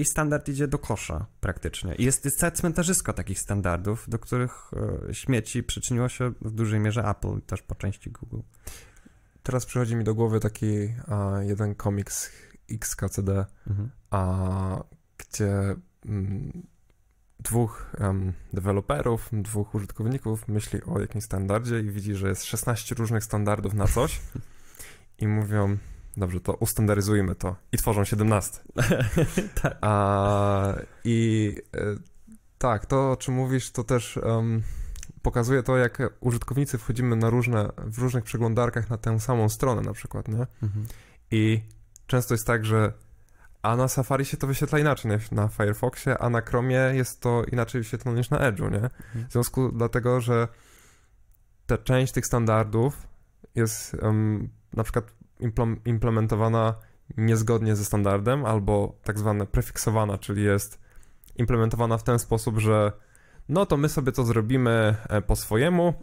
i- standard idzie do kosza praktycznie. I jest, jest całe cmentarzysko takich standardów, do których e, śmieci przyczyniło się w dużej mierze Apple i też po części Google. Teraz przychodzi mi do głowy taki a, jeden komiks XKCD, Mhm. a, gdzie mm, dwóch em, deweloperów, dwóch użytkowników myśli o jakimś standardzie i widzi, że jest 16 różnych standardów na coś (laughs) i mówią, dobrze, to ustandaryzujmy to i tworzą 17. (laughs) tak. A, I e, tak, to o czym mówisz, to też em, pokazuje to, jak użytkownicy wchodzimy na różne, w różnych przeglądarkach na tę samą stronę na przykład, nie? Mhm. I często jest tak, że a na Safari się to wyświetla inaczej niż na Firefoxie, a na Chromie jest to inaczej wyświetlone niż na Edge'u, nie? W związku dlatego, że ta część tych standardów jest em, na przykład implementowana niezgodnie ze standardem, albo tak zwane prefiksowana, czyli jest implementowana w ten sposób, że no to my sobie to zrobimy e, po swojemu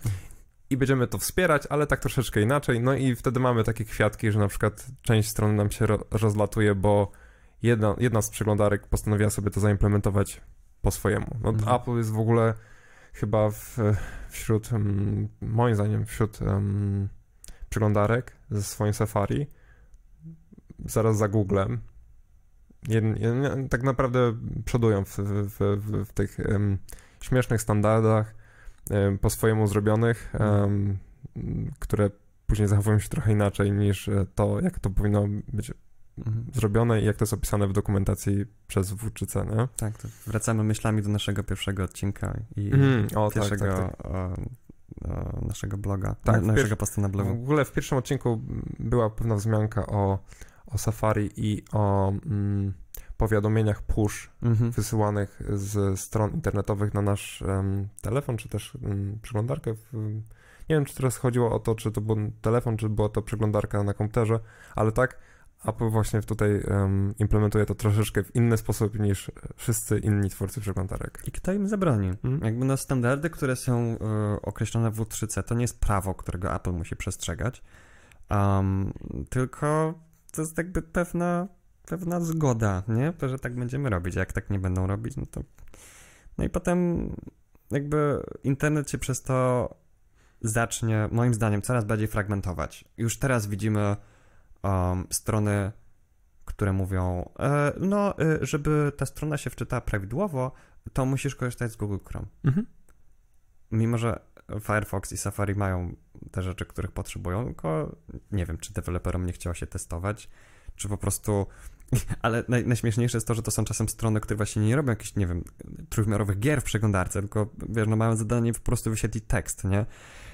i będziemy to wspierać, ale tak troszeczkę inaczej. No i wtedy mamy takie kwiatki, że na przykład część strony nam się ro- rozlatuje, bo jedna, jedna z przeglądarek postanowiła sobie to zaimplementować po swojemu. No, Mhm. Apple jest w ogóle chyba w, wśród, mm, moim zdaniem, wśród em, przeglądarek ze swoim Safari, zaraz za Googlem, tak naprawdę przodują w, w, w, w tych em, śmiesznych standardach, em, po swojemu zrobionych, em, które później zachowują się trochę inaczej niż e, to, jak to powinno być Mhm. zrobione i jak to jest opisane w dokumentacji przez W3C, nie? Tak, to wracamy myślami do naszego pierwszego odcinka i Mhm, o, tak, pierwszego tak, tak. e, naszego bloga, Tak, na, w naszego posta na W blogu. ogóle w pierwszym odcinku była pewna wzmianka o, o Safari i o mm, powiadomieniach push Mhm. wysyłanych z stron internetowych na nasz em, telefon, czy też em, przeglądarkę. W, nie wiem, czy teraz chodziło o to, czy to był telefon, czy była to przeglądarka na komputerze, ale tak, Apple właśnie tutaj em, implementuje to troszeczkę w inny sposób niż wszyscy inni twórcy przeglądarek. I kto im zabroni? Mhm. Jakby no standardy, które są e, określone w W3C, to nie jest prawo, którego Apple musi przestrzegać, um, tylko to jest jakby pewna, pewna zgoda, nie? To, że tak będziemy robić. Jak tak nie będą robić, no to... No i potem jakby internet się przez to zacznie, moim zdaniem, coraz bardziej fragmentować. Już teraz widzimy um, strony, które mówią, e, no, e, żeby ta strona się wczytała prawidłowo, to musisz korzystać z Google Chrome. Mhm. Mimo, że Firefox i Safari mają te rzeczy, których potrzebują, tylko nie wiem, czy deweloperom nie chciało się testować, czy po prostu... (laughs) Ale naj, najśmieszniejsze jest to, że to są czasem strony, które właśnie nie robią jakichś, nie wiem, trójwymiarowych gier w przeglądarce, tylko, wiesz, no mają zadanie po prostu wyświetlić tekst, nie?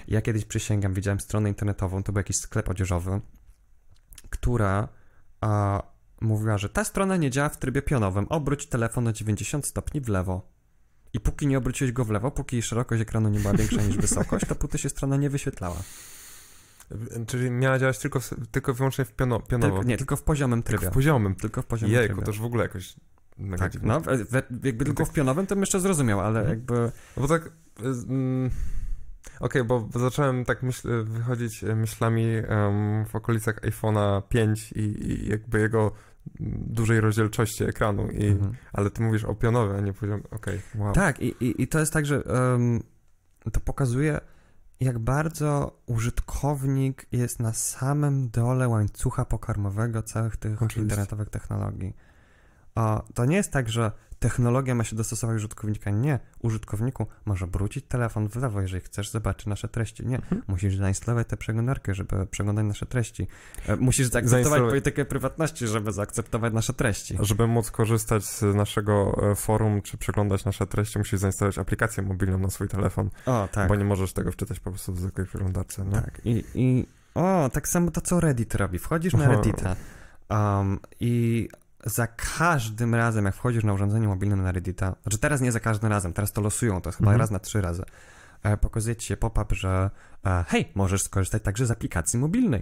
Ja kiedyś przysięgam, widziałem stronę internetową, to był jakiś sklep odzieżowy, która a, mówiła, że ta strona nie działa w trybie pionowym, obróć telefon na 90 stopni w lewo. I póki nie obróciłeś go w lewo, póki szerokość ekranu nie była większa niż wysokość, to póty się strona nie wyświetlała. Czyli miała działać tylko, tylko wyłącznie w piono, pionowo. Tylko, nie, tylko w poziomym tylko trybie. w poziomym. Tylko w poziomym Jejku, trybie. to już w ogóle jakoś Tak, no, jakby tylko w pionowym to bym jeszcze zrozumiał, ale Mhm. jakby... No bo tak. y, mm, Okej, bo zacząłem tak myśl, wychodzić y, myślami em, w okolicach iPhone'a 5 i, i jakby jego dużej rozdzielczości ekranu, i, Mhm. ale ty mówisz o pionowym, a nie poziom. Okej, wow. Tak, i, i, i to jest tak, że em, to pokazuje, jak bardzo użytkownik jest na samym dole łańcucha pokarmowego całych tych Oczywiście. internetowych technologii. O, to nie jest tak, że technologia ma się dostosować do użytkownika. Nie. Użytkowniku może obrócić telefon w lewo, jeżeli chcesz zobaczyć nasze treści. Nie. Mhm. Musisz zainstalować tę przeglądarkę, żeby przeglądać nasze treści. E, Musisz zaakceptować politykę prywatności, żeby zaakceptować nasze treści. Żeby móc korzystać z naszego e, forum, czy przeglądać nasze treści, musisz zainstalować aplikację mobilną na swój telefon, O, tak. bo nie możesz tego wczytać po prostu w zwykłej przeglądarce, nie? Tak, i, i o, tak samo to, co Reddit robi. Wchodzisz na. Reddita um, i za każdym razem, jak wchodzisz na urządzenie mobilne na Reddita, znaczy teraz nie za każdym razem, teraz to losują, to jest chyba Mhm. raz na trzy razy, e, pokazuje ci się pop-up, że e, hej, możesz skorzystać także z aplikacji mobilnej.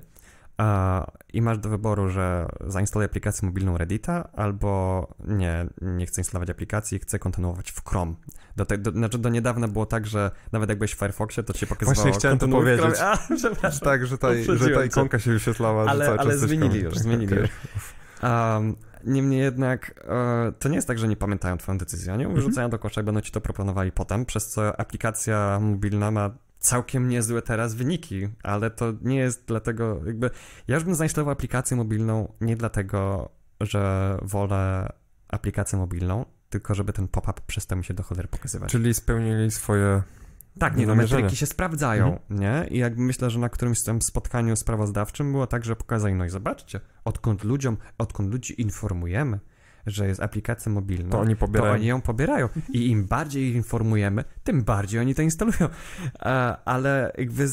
E, I masz do wyboru, że zainstaluj aplikację mobilną Reddita, albo nie, nie chcę instalować aplikacji, chcę kontynuować w Chrome. Do, te, do, znaczy do niedawna było tak, że nawet jak byłeś w Firefoxie, to ci pokazywało... Właśnie chciałem to powiedzieć. A, Że tak, że ta, że ta ikonka się wyświetlała, Ale- że cały ale czas zmienili już, tak, zmienili okej. już. Um, niemniej jednak e, to nie jest tak, że nie pamiętają twoją decyzję. Oni Mhm. wyrzucają do kosza i będą ci to proponowali potem, przez co aplikacja mobilna ma całkiem niezłe teraz wyniki, ale to nie jest dlatego, jakby ja już bym zainstalował aplikację mobilną nie dlatego, że wolę aplikację mobilną, tylko żeby ten pop-up przestał mi się do cholery pokazywać. Czyli spełnili swoje... Tak, nie, no metryki się sprawdzają, Mhm. nie? I jakby myślę, że na którymś tam spotkaniu sprawozdawczym było tak, że pokazali, no i zobaczcie, odkąd ludziom, odkąd ludzi informujemy, że jest aplikacja mobilna, To oni to pobierają. oni ją pobierają. I im bardziej ich informujemy, tym bardziej oni to instalują. E, Ale jakby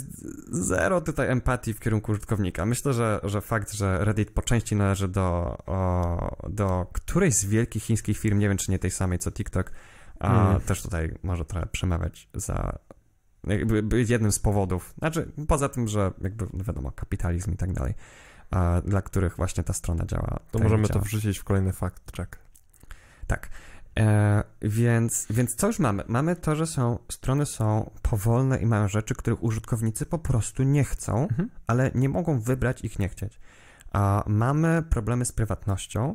zero tutaj empatii w kierunku użytkownika. Myślę, że, że fakt, że Reddit po części należy do, do którejś z wielkich chińskich firm, nie wiem czy nie tej samej co TikTok, a Mm. też tutaj może trochę przemawiać za jakby jednym z powodów. Znaczy, poza tym, że jakby no wiadomo, kapitalizm i tak dalej, a, dla których właśnie ta strona działa. To tak, możemy jak to działa. wrzucić w kolejny fact check. Tak. E, więc, więc co już mamy? Mamy to, że są, strony są powolne i mają rzeczy, których użytkownicy po prostu nie chcą, Mhm. ale nie mogą wybrać ich nie chcieć. A mamy problemy z prywatnością.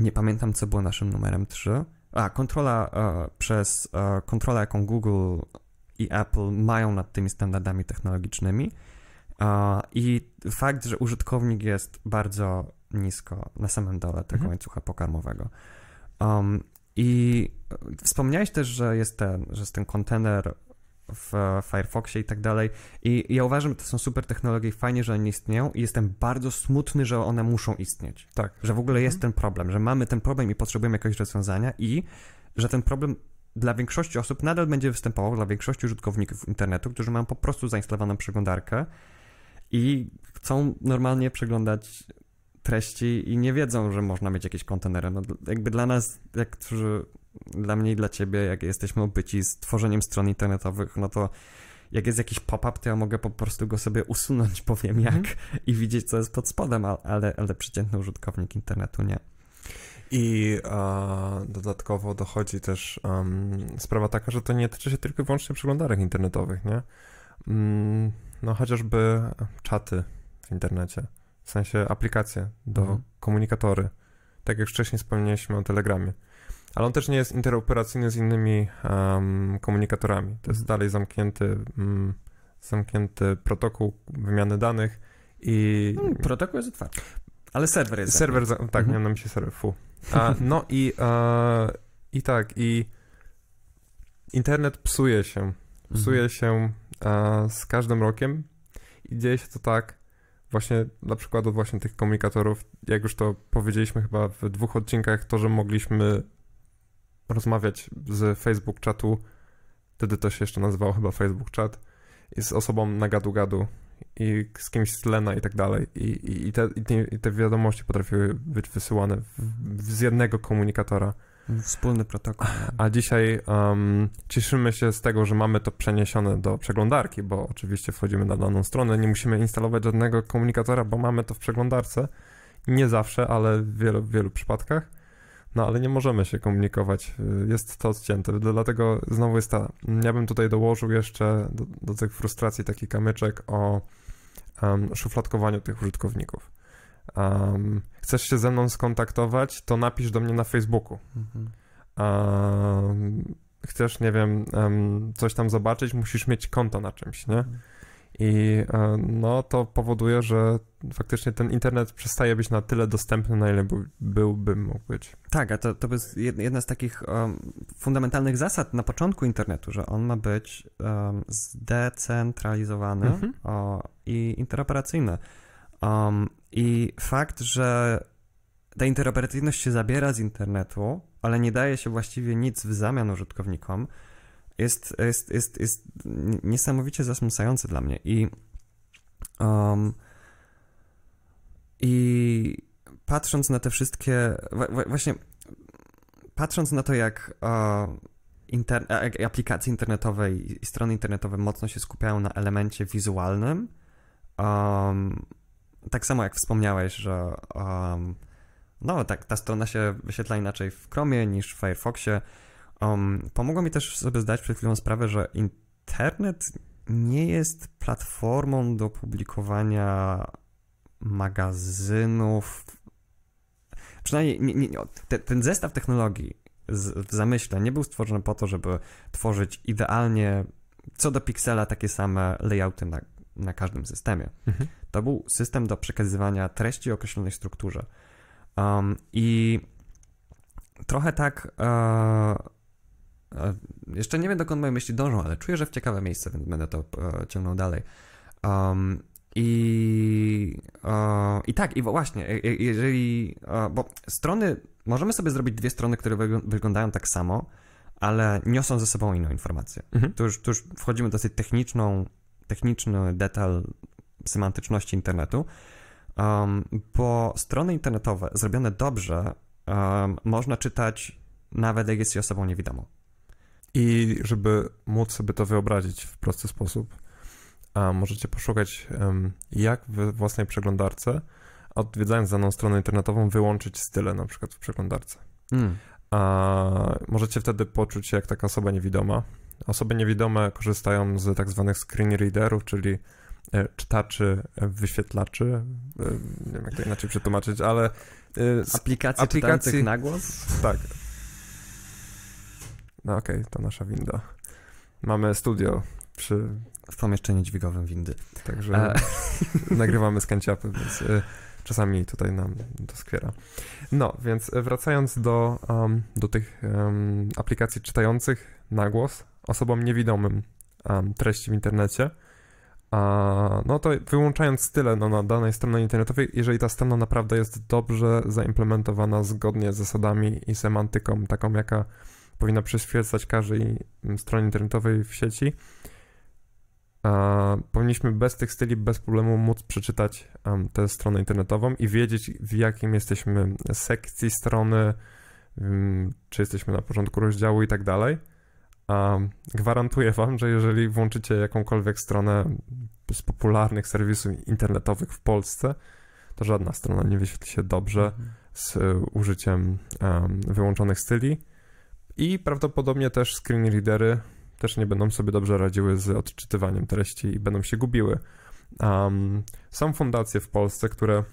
Nie pamiętam, co było naszym numerem 3. A, kontrola e, przez e, kontrola, jaką Google i Apple mają nad tymi standardami technologicznymi. E, I fakt, że użytkownik jest bardzo nisko na samym dole tego Mhm. łańcucha pokarmowego. Um, I wspomniałeś też, że jest ten, że jest ten kontener w Firefoxie i tak dalej. I ja uważam, że to są super technologie fajnie, że one istnieją i jestem bardzo smutny, że one muszą istnieć. Tak. Że w ogóle jest Mhm. ten problem, że mamy ten problem i potrzebujemy jakiegoś rozwiązania i że ten problem dla większości osób nadal będzie występował, dla większości użytkowników internetu, którzy mają po prostu zainstalowaną przeglądarkę i chcą normalnie przeglądać treści i nie wiedzą, że można mieć jakieś kontenery. No, jakby dla nas, jak którzy, dla mnie i dla ciebie, jak jesteśmy obyci z tworzeniem stron internetowych, no to jak jest jakiś pop-up, to ja mogę po prostu go sobie usunąć, (laughs) powiem jak, Mhm. i widzieć, co jest pod spodem, ale, ale przeciętny użytkownik internetu nie. I e, dodatkowo dochodzi też em, sprawa taka, że to nie tyczy się tylko i wyłącznie przeglądarek internetowych, nie? Mm, no chociażby czaty w internecie, w sensie aplikacje do Mhm. komunikatory. Tak jak wcześniej wspomnieliśmy o Telegramie. Ale on też nie jest interoperacyjny z innymi em, komunikatorami. To jest Mhm. dalej zamknięty, mm, zamknięty protokół wymiany danych i Mm, protokół jest otwarty. Ale serwer jest Serwer, za, tak, Mhm. miałem na myśli serwer, fu. A, no i, e, i tak, i internet psuje się, psuje się e, z każdym rokiem i dzieje się to tak, właśnie dla przykładu właśnie tych komunikatorów, jak już to powiedzieliśmy chyba w dwóch odcinkach, to, że mogliśmy rozmawiać z Facebook czatu, wtedy to się jeszcze nazywało chyba Facebook chat, i z osobą na gadu-gadu i z kimś z Lena i tak dalej. I, i, i, te, i, te, I te wiadomości potrafiły być wysyłane w, z jednego komunikatora. Wspólny protokół. A dzisiaj um, cieszymy się z tego, że mamy to przeniesione do przeglądarki, bo oczywiście wchodzimy na daną stronę, nie musimy instalować żadnego komunikatora, bo mamy to w przeglądarce. Nie zawsze, ale w wielu, w wielu przypadkach. No ale nie możemy się komunikować, jest to odcięte, dlatego znowu jest ta, ja bym tutaj dołożył jeszcze do, do tych frustracji taki kamyczek o um, szufladkowaniu tych użytkowników. Um, chcesz się ze mną skontaktować, to napisz do mnie na Facebooku. Mhm. Um, chcesz, nie wiem, coś tam zobaczyć, musisz mieć konto na czymś, nie? Mhm. I e, no to powoduje, że faktycznie ten internet przestaje być na tyle dostępny, na ile był, byłby mógł być. Tak, a to, to jest jedna z takich um, fundamentalnych zasad na początku internetu, że on ma być um, zdecentralizowany mhm. o, i interoperacyjny. Um, I fakt, że ta interoperacyjność się zabiera z internetu, ale nie daje się właściwie nic w zamian użytkownikom, jest, jest, jest, jest niesamowicie zasmucający dla mnie. I, um, I patrząc na te wszystkie, właśnie patrząc na to, jak inter, aplikacje internetowe i strony internetowe mocno się skupiają na elemencie wizualnym, um, tak samo jak wspomniałeś, że um, no tak, ta strona się wyświetla inaczej w Chromie niż w Firefoxie, Um, pomogło mi też sobie zdać przed chwilą sprawę, że internet nie jest platformą do publikowania magazynów. Przynajmniej nie, nie, te, ten zestaw technologii z, w zamyśle nie był stworzony po to, żeby tworzyć idealnie co do piksela takie same layouty na, na każdym systemie. Mhm. To był system do przekazywania treści o określonej strukturze. Um, I trochę tak. E, jeszcze nie wiem, dokąd moje myśli dążą, ale czuję, że w ciekawe miejsce, więc będę to e, ciągnął dalej. Um, i, e, I tak, i właśnie, jeżeli, e, bo strony, możemy sobie zrobić dwie strony, które wyglądają tak samo, ale niosą ze sobą inną informację. Mhm. To, już, to już wchodzimy w dosyć techniczną, techniczny detal semantyczności internetu, um, bo strony internetowe zrobione dobrze um, można czytać nawet jak jest się osobą niewidomą. I żeby móc sobie to wyobrazić w prosty sposób, a możecie poszukać, jak w własnej przeglądarce, odwiedzając daną stronę internetową, wyłączyć style na przykład w przeglądarce. Mm. A możecie wtedy poczuć się jak taka osoba niewidoma. Osoby niewidome korzystają z tak zwanych screen readerów, czyli e, czytaczy, e, wyświetlaczy, e, nie wiem jak to inaczej przetłumaczyć, ale aplikacji, aplikacji na głos? Tak, no okej, okay, to nasza winda. Mamy studio przy... W pomieszczeniu dźwigowym windy. Także A... (laughs) nagrywamy z kanciapy, więc y, czasami tutaj nam to skwiera. No, więc wracając do, um, do tych um, aplikacji czytających na głos osobom niewidomym um, treści w internecie, a, no to wyłączając style no, na danej stronie internetowej, jeżeli ta strona naprawdę jest dobrze zaimplementowana zgodnie z zasadami i semantyką, taką jaka powinna przyświecać każdej stronie internetowej w sieci. powinniśmy bez tych styli, bez problemu móc przeczytać um, tę stronę internetową i wiedzieć, w jakim jesteśmy sekcji strony, um, czy jesteśmy na początku rozdziału i tak dalej. gwarantuję Wam, że jeżeli włączycie jakąkolwiek stronę z popularnych serwisów internetowych w Polsce, to żadna strona nie wyświetli się dobrze mhm. z użyciem um, wyłączonych styli i prawdopodobnie też screen readery też nie będą sobie dobrze radziły z odczytywaniem treści i będą się gubiły. Um, są fundacje w Polsce, które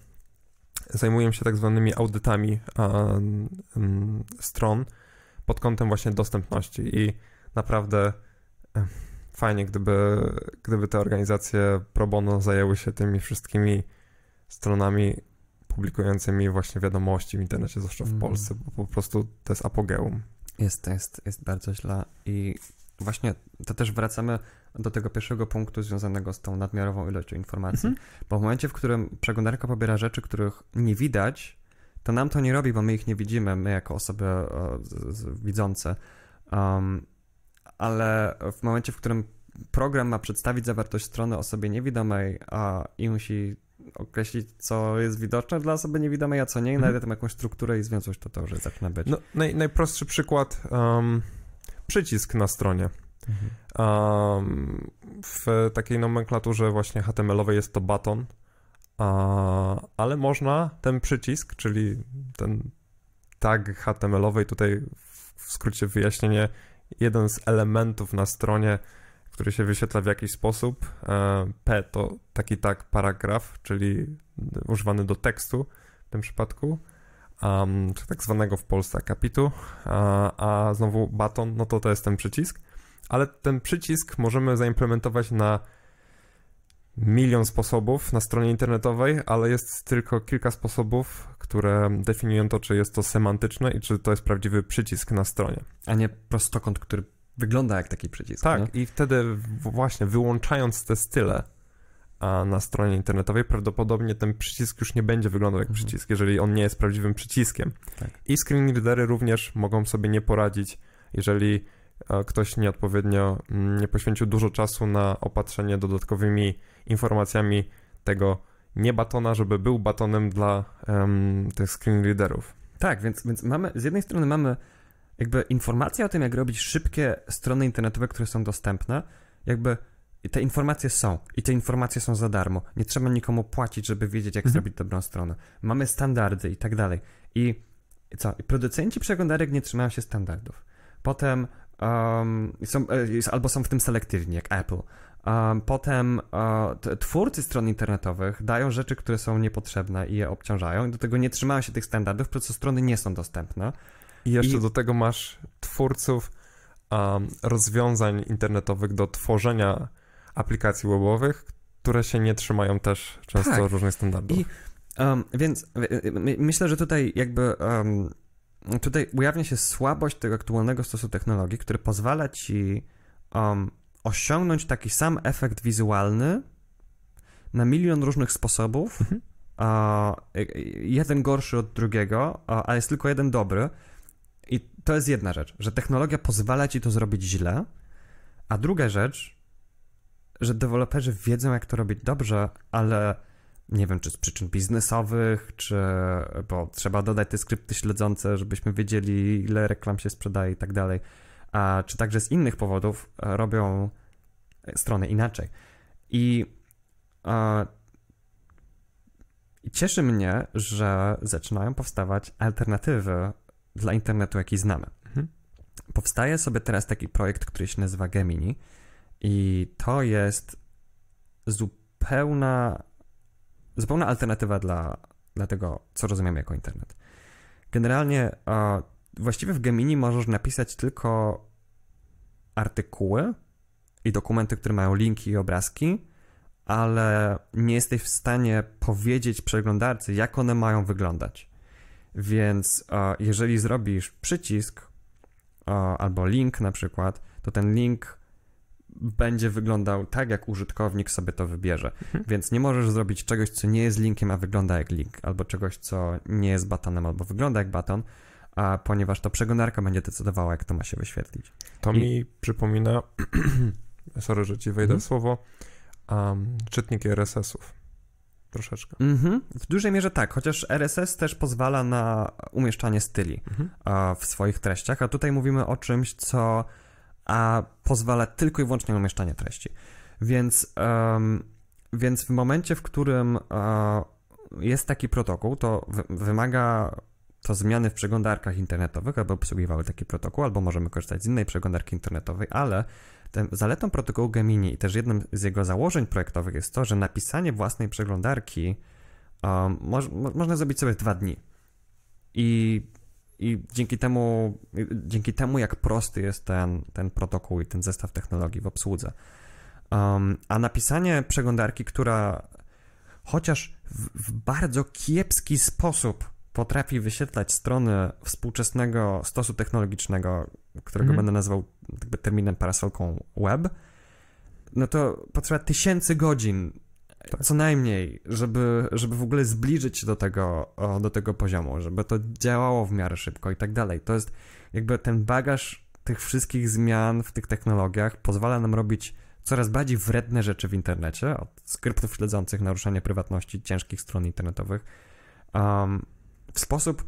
zajmują się tak zwanymi audytami um, um, stron pod kątem właśnie dostępności i naprawdę fajnie, gdyby, gdyby te organizacje pro bono zajęły się tymi wszystkimi stronami publikującymi właśnie wiadomości w internecie, zwłaszcza w mm. Polsce, bo po prostu to jest apogeum. Jest, jest, jest bardzo źle i właśnie to też wracamy do tego pierwszego punktu związanego z tą nadmiarową ilością informacji, mhm. bo w momencie, w którym przeglądarka pobiera rzeczy, których nie widać, to nam to nie robi, bo my ich nie widzimy, my jako osoby o, z, z, widzące, um, ale w momencie, w którym program ma przedstawić zawartość strony osobie niewidomej a, i musi określić, co jest widoczne dla osoby niewidomej, a co nie, i mhm. tam jakąś strukturę i związłość, to to już zaczyna być. No, naj, najprostszy przykład, um, przycisk na stronie. Mhm. Um, w takiej nomenklaturze właśnie HTML-owej jest to baton, a, ale można ten przycisk, czyli ten tag HTML-owy. Tutaj w skrócie wyjaśnienie, jeden z elementów na stronie, który się wyświetla w jakiś sposób. E, P to taki tag paragraf, czyli używany do tekstu w tym przypadku, um, czy tak zwanego w Polsce akapitu, a, a znowu baton, no to to jest ten przycisk, ale ten przycisk możemy zaimplementować na milion sposobów na stronie internetowej, ale jest tylko kilka sposobów, które definiują to, czy jest to semantyczne i czy to jest prawdziwy przycisk na stronie. A nie prostokąt, który wygląda jak taki przycisk. Tak, nie? i wtedy właśnie wyłączając te style a na stronie internetowej, prawdopodobnie ten przycisk już nie będzie wyglądał jak mhm. przycisk, jeżeli on nie jest prawdziwym przyciskiem. Tak. I screenreadery również mogą sobie nie poradzić, jeżeli e, ktoś nieodpowiednio nie poświęcił dużo czasu na opatrzenie dodatkowymi informacjami tego nie batona, żeby był batonem dla um, tych screenreaderów. Tak, więc, więc mamy, z jednej strony mamy jakby informacje o tym, jak robić szybkie strony internetowe, które są dostępne, jakby te informacje są i te informacje są za darmo. Nie trzeba nikomu płacić, żeby wiedzieć, jak mhm. zrobić dobrą stronę. Mamy standardy i tak dalej. I co? I producenci przeglądarek nie trzymają się standardów. Potem um, są, e, albo są w tym selektywni, jak Apple. Um, potem uh, twórcy stron internetowych dają rzeczy, które są niepotrzebne i je obciążają, i do tego nie trzymają się tych standardów, przez co strony nie są dostępne. I jeszcze I... do tego masz twórców um, rozwiązań internetowych do tworzenia aplikacji webowych, które się nie trzymają też często tak. różnych standardów. I, um, więc my, myślę, że tutaj jakby um, tutaj ujawnia się słabość tego aktualnego stosu technologii, który pozwala ci um, osiągnąć taki sam efekt wizualny na milion różnych sposobów, mhm. a, jeden gorszy od drugiego, a, a jest tylko jeden dobry. I to jest jedna rzecz, że technologia pozwala ci to zrobić źle, a druga rzecz, że deweloperzy wiedzą, jak to robić dobrze, ale nie wiem, czy z przyczyn biznesowych, czy bo trzeba dodać te skrypty śledzące, żebyśmy wiedzieli, ile reklam się sprzedaje i tak dalej, a czy także z innych powodów e, robią stronę inaczej. I, a, i cieszy mnie, że zaczynają powstawać alternatywy dla internetu, jaki znamy. Mhm. Powstaje sobie teraz taki projekt, który się nazywa Gemini, i to jest zupełna, zupełna alternatywa dla, dla tego, co rozumiemy jako internet. Generalnie właściwie w Gemini możesz napisać tylko artykuły i dokumenty, które mają linki i obrazki, ale nie jesteś w stanie powiedzieć przeglądarcy, jak one mają wyglądać. Więc jeżeli zrobisz przycisk albo link na przykład, to ten link będzie wyglądał tak, jak użytkownik sobie to wybierze. Mhm. Więc nie możesz zrobić czegoś, co nie jest linkiem, a wygląda jak link, albo czegoś, co nie jest batonem, albo wygląda jak baton, a ponieważ to przeglądarka będzie decydowała, jak to ma się wyświetlić. To I... mi przypomina, (clears throat) sorry, że ci wejdę mhm. w słowo, um, czytniki RSS-ów. Troszeczkę. Mhm. W dużej mierze tak, chociaż RSS też pozwala na umieszczanie styli mhm. w swoich treściach, a tutaj mówimy o czymś, co a pozwala tylko i wyłącznie na umieszczanie treści. Więc, um, więc w momencie, w którym uh, jest taki protokół, to wymaga to zmiany w przeglądarkach internetowych, aby obsługiwały taki protokół, albo możemy korzystać z innej przeglądarki internetowej, ale zaletą protokołu Gemini i też jednym z jego założeń projektowych jest to, że napisanie własnej przeglądarki um, mo można zrobić sobie dwa dni. I i dzięki temu, dzięki temu, jak prosty jest ten, ten protokół i ten zestaw technologii w obsłudze. Um, a napisanie przeglądarki, która chociaż w, w, bardzo kiepski sposób potrafi wyświetlać strony współczesnego stosu technologicznego, którego mm. będę nazywał jakby terminem parasolką web, no to potrzeba tysięcy godzin tak. Co najmniej, żeby, żeby w ogóle zbliżyć się do tego, do tego poziomu, żeby to działało w miarę szybko i tak dalej. To jest jakby ten bagaż tych wszystkich zmian w tych technologiach pozwala nam robić coraz bardziej wredne rzeczy w internecie, od skryptów śledzących naruszanie prywatności ciężkich stron internetowych, um, w sposób,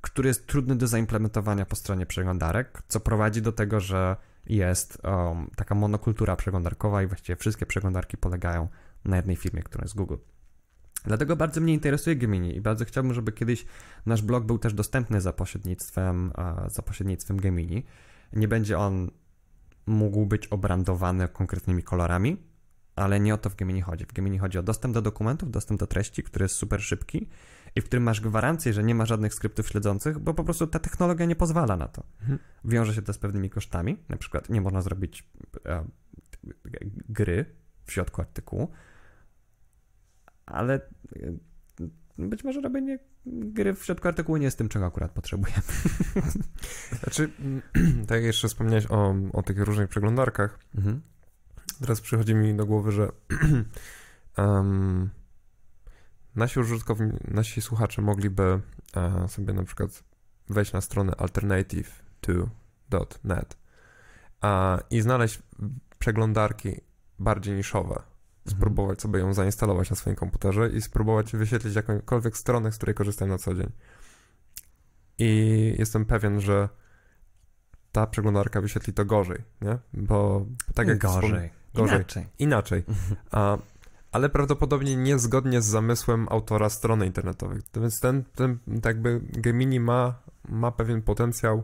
który jest trudny do zaimplementowania po stronie przeglądarek, co prowadzi do tego, że jest um, taka monokultura przeglądarkowa i właściwie wszystkie przeglądarki polegają na jednej firmie, która jest Google. Dlatego bardzo mnie interesuje Gemini i bardzo chciałbym, żeby kiedyś nasz blog był też dostępny za pośrednictwem, e, za pośrednictwem Gemini. Nie będzie on mógł być obrandowany konkretnymi kolorami, ale nie o to w Gemini chodzi. W Gemini chodzi o dostęp do dokumentów, dostęp do treści, który jest super szybki i w którym masz gwarancję, że nie ma żadnych skryptów śledzących, bo po prostu ta technologia nie pozwala na to. Mhm. Wiąże się to z pewnymi kosztami, na przykład nie można zrobić e, gry w środku artykułu, ale e, być może robienie gry w środku artykułu nie jest tym, czego akurat potrzebujemy. (laughs) Znaczy, (clears throat) tak jak jeszcze wspomniałeś o, o tych różnych przeglądarkach, Mhm. teraz przychodzi mi do głowy, że (clears throat) em, nasi użytkownicy, nasi słuchacze mogliby e, sobie na przykład wejść na stronę alternative2.net a, i znaleźć przeglądarki bardziej niszowe. Mhm. Spróbować sobie ją zainstalować na swoim komputerze i spróbować wyświetlić jakąkolwiek stronę, z której korzystają na co dzień. I jestem pewien, że ta przeglądarka wyświetli to gorzej, nie? Bo tak jak wspom- gorzej. gorzej. Inaczej. inaczej. (laughs) A, ale prawdopodobnie niezgodnie z zamysłem autora strony internetowej. Więc ten, ten tak jakby Gemini ma, ma pewien potencjał e,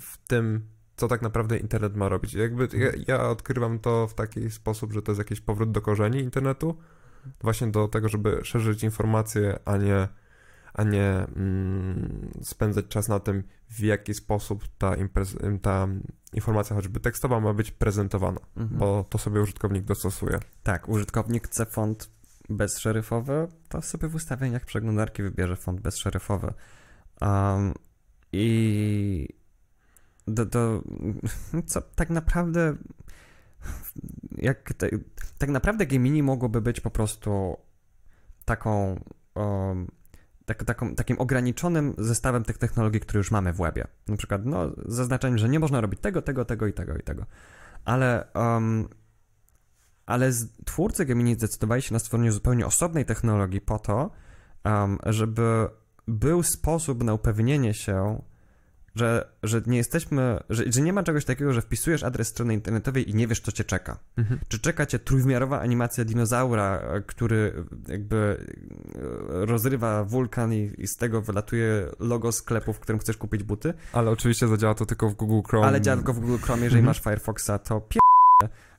w tym, co tak naprawdę internet ma robić. Jakby ja, ja odkrywam to w taki sposób, że to jest jakiś powrót do korzeni internetu, właśnie do tego, żeby szerzyć informacje, a nie, a nie mm, spędzać czas na tym, w jaki sposób ta, imprez- ta informacja, choćby tekstowa, ma być prezentowana, Mhm. bo to sobie użytkownik dostosuje. Tak, użytkownik chce font bezszeryfowy, to sobie w ustawieniach przeglądarki wybierze font bezszeryfowy. Um, I do, do, (laughs) co tak naprawdę jak te, tak naprawdę Gemini mogłoby być po prostu taką um, tak, taką, takim ograniczonym zestawem tych technologii, które już mamy w webie. Na przykład no, zaznaczeniem, że nie można robić tego, tego, tego i tego i tego. Ale um, ale twórcy Gemini zdecydowali się na stworzenie zupełnie osobnej technologii po to, um, żeby był sposób na upewnienie się, że, że nie jesteśmy, że, że nie ma czegoś takiego, że wpisujesz adres strony internetowej i nie wiesz, co cię czeka. Czy czeka cię trójwymiarowa animacja dinozaura, który jakby e, rozrywa wulkan i, i z tego wylatuje logo sklepu, w którym chcesz kupić buty, Ale oczywiście zadziała to tylko w Google Chrome. ale działa tylko w Google Chrome, jeżeli Mhm. masz Firefoxa, to pier...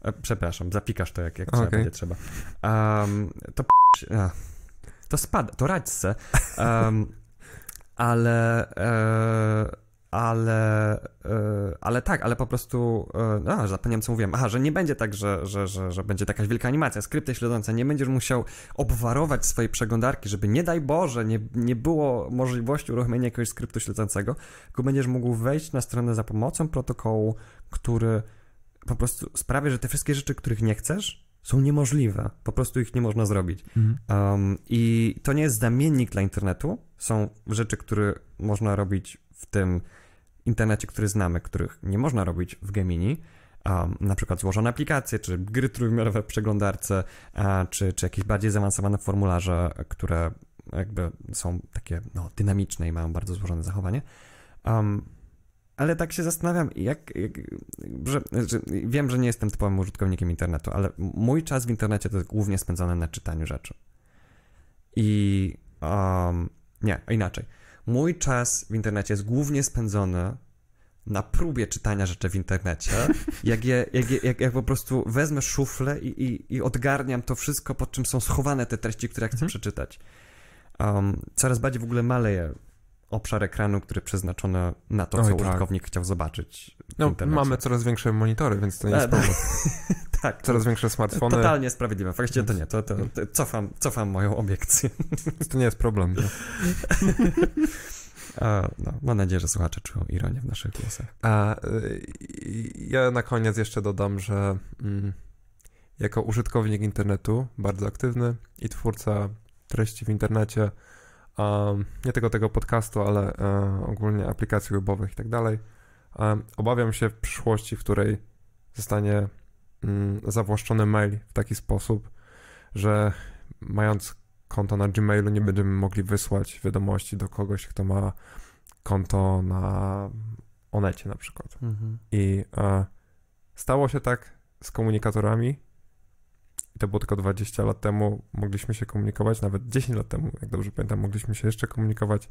E, Przepraszam, zapikasz to jak, jak trzeba Okej. będzie trzeba. Um, to p... To spada, to radź se. Um, ale... E, ale, e, ale tak, ale po prostu, e, a, zapomniałem co mówiłem, aha, że nie będzie tak, że, że, że, że będzie jakaś wielka animacja, skrypty śledzące, nie będziesz musiał obwarować swojej przeglądarki, żeby nie daj Boże, nie, nie było możliwości uruchomienia jakiegoś skryptu śledzącego, tylko będziesz mógł wejść na stronę za pomocą protokołu, który po prostu sprawia, że te wszystkie rzeczy, których nie chcesz, są niemożliwe. Po prostu ich nie można zrobić. Mhm. Um, I to nie jest zamiennik dla internetu. Są rzeczy, które można robić w tym internecie, który znamy, których nie można robić w Gemini. Um, na przykład złożone aplikacje, czy gry trójwymiarowe w przeglądarce, a, czy, czy jakieś bardziej zaawansowane formularze, które jakby są takie no, dynamiczne i mają bardzo złożone zachowanie. Um, ale tak się zastanawiam, jak, jak że, że wiem, że nie jestem typowym użytkownikiem internetu, ale mój czas w internecie to jest głównie spędzony na czytaniu rzeczy. I um, nie, inaczej. Mój czas w internecie jest głównie spędzony na próbie czytania rzeczy w internecie. (laughs) Jak, je, jak, je, jak, jak po prostu wezmę szuflę i, i, i odgarniam to wszystko, pod czym są schowane te treści, które ja chcę Mhm. przeczytać. Um, coraz bardziej w ogóle maleje obszar ekranu, który przeznaczony na to, co Oj, tak. użytkownik chciał zobaczyć. No, mamy coraz większe monitory, więc to nie jest E, problem. (laughs) tak, Coraz większe smartfony, Totalnie sprawiedliwe. Faktycznie to nie, to, to, to cofam, cofam moją obiekcję. to nie jest problem. No. (laughs) A, no, mam nadzieję, że słuchacze czują ironię w naszych głosach. A y, ja na koniec jeszcze dodam, że mm, jako użytkownik internetu, bardzo aktywny i twórca treści w internecie, um, nie tylko tego podcastu, ale e, ogólnie aplikacji webowych i tak dalej, obawiam się przyszłości, w której zostanie mm, zawłaszczony mail w taki sposób, że mając konto na Gmailu nie będziemy mogli wysłać wiadomości do kogoś, kto ma konto na Onecie na przykład. I e, stało się tak z komunikatorami. I to było tylko 20 lat temu, mogliśmy się komunikować, nawet 10 lat temu, jak dobrze pamiętam, mogliśmy się jeszcze komunikować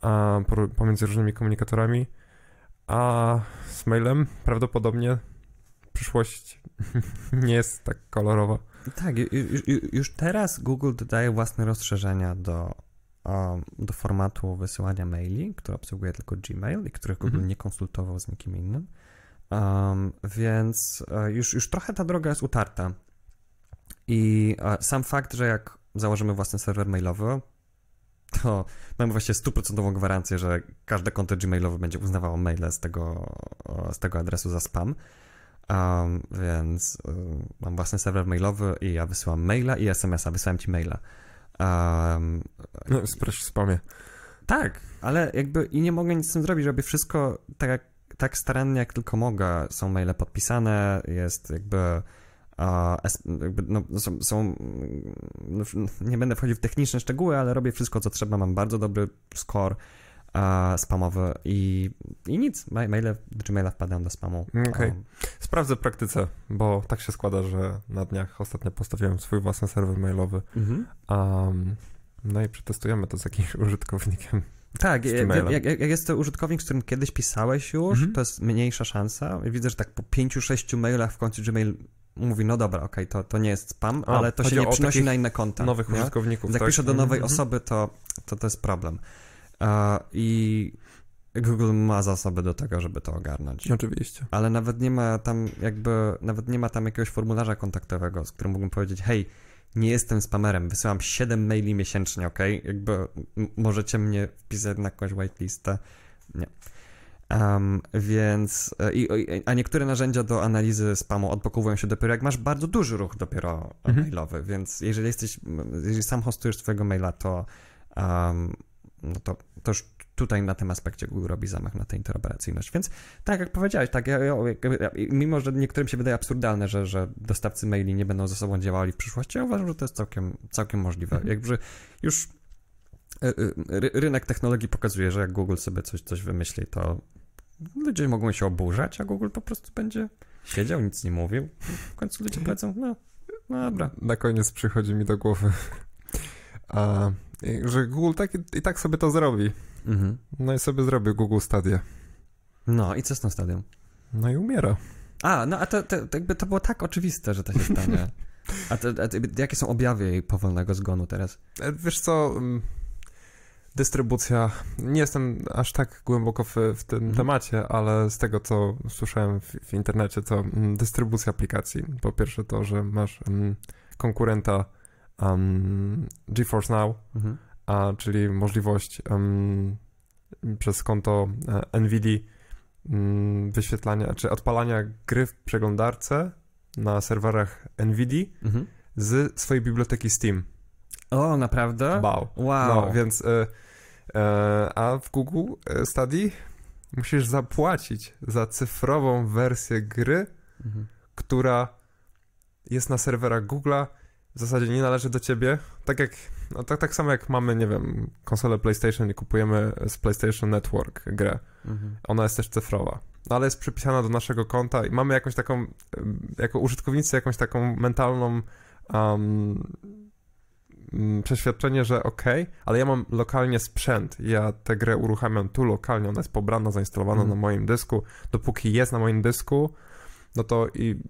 a, pomiędzy różnymi komunikatorami, a z mailem prawdopodobnie przyszłość (laughs) nie jest tak kolorowa. Tak, już, już teraz Google dodaje własne rozszerzenia do, um, do formatu wysyłania maili, które obsługuje tylko Gmail i których Google mhm. nie konsultował z nikim innym. Um, więc e, już, już trochę ta droga jest utarta. I sam fakt, że jak założymy własny serwer mailowy, to mamy właściwie stuprocentową gwarancję, że każde konto gmailowe będzie uznawało maile z tego, z tego adresu za spam. Um, więc um, mam własny serwer mailowy i ja wysyłam maila i SMS-a, wysyłam ci maila. Um, no, sproś w spamie. Tak, ale jakby i nie mogę nic z tym zrobić, robię wszystko tak, jak, tak starannie, jak tylko mogę. Są maile podpisane, jest jakby, no, są, są no, nie będę wchodził w techniczne szczegóły, ale robię wszystko, co trzeba, mam bardzo dobry score spamowy i, i nic, maile, Gmaila wpadają do spamu. Mm, okej, okay. sprawdzę w praktyce, bo tak się składa, że na dniach ostatnio postawiłem swój własny serwer mailowy, mhm. um, no i przetestujemy to z jakimś (laughs) użytkownikiem. Tak, jak, jak, jest to użytkownik, z którym kiedyś pisałeś już, mhm. to jest mniejsza szansa. Widzę, że tak po pięciu, sześciu mailach w końcu Gmail mówi, no dobra, okej, okay, to, to nie jest spam, A, ale to się nie przynosi na inne konta. Nowych nie? użytkowników, Jak tak? piszę do nowej -hmm. osoby, to, to to jest problem. Uh, I Google ma zasoby do tego, żeby to ogarnąć. Oczywiście. Ale nawet nie ma tam jakby, nawet nie ma tam jakiegoś formularza kontaktowego, z którym mógłbym powiedzieć, hej, nie jestem spamerem, wysyłam 7 maili miesięcznie, ok? Jakby możecie mnie wpisać na jakąś whitelistę. Nie. Um, więc, e, i, a niektóre narzędzia do analizy spamu odblokowują się dopiero jak masz bardzo duży ruch dopiero mhm. mailowy, więc jeżeli jesteś, jeżeli sam hostujesz swojego maila, to, um, no to, to już tutaj na tym aspekcie Google robi zamach na tę interoperacyjność. Więc tak jak powiedziałeś, tak, ja, ja, mimo że niektórym się wydaje absurdalne, że, że dostawcy maili nie będą ze sobą działali w przyszłości, ja uważam, że to jest całkiem, całkiem możliwe. Mhm. Jakby już e, e, rynek technologii pokazuje, że jak Google sobie coś, coś wymyśli, to ludzie mogą się oburzać, a Google po prostu będzie siedział, nic nie mówił. W końcu ludzie powiedzą, no, no dobra. Na koniec przychodzi mi do głowy, a, że Google tak i tak sobie to zrobi. Mhm. No i sobie zrobił Google Stadia. No i co z tą stadią? No i umiera. A, no a to, to, to jakby to było tak oczywiste, że to się stanie. (laughs) A, to, a to, jakie są objawy jej powolnego zgonu teraz? E, wiesz co, mm, dystrybucja, nie jestem aż tak głęboko w, w tym mhm. temacie, ale z tego, co słyszałem w, w internecie, to mm, dystrybucja aplikacji. Po pierwsze to, że masz mm, konkurenta um, GeForce Now, mhm. a, czyli możliwość um, przez konto e, NVIDIA um, wyświetlania, czy odpalania gry w przeglądarce na serwerach NVIDIA mhm. z swojej biblioteki Steam. O, naprawdę? Wow. wow. No, więc e, e, a w Google e, Study musisz zapłacić za cyfrową wersję gry, mhm. która jest na serwerach Google'a, w zasadzie nie należy do ciebie. Tak jak, no tak, tak samo jak mamy, nie wiem, konsolę PlayStation i kupujemy z PlayStation Network grę. Mhm. Ona jest też cyfrowa. No ale jest przypisana do naszego konta i mamy jakąś taką, jako użytkownicy, jakąś taką mentalną um, przeświadczenie, że ok, ale ja mam lokalnie sprzęt, ja tę grę uruchamiam tu lokalnie, ona jest pobrana, zainstalowana mm. na moim dysku, dopóki jest na moim dysku, no to i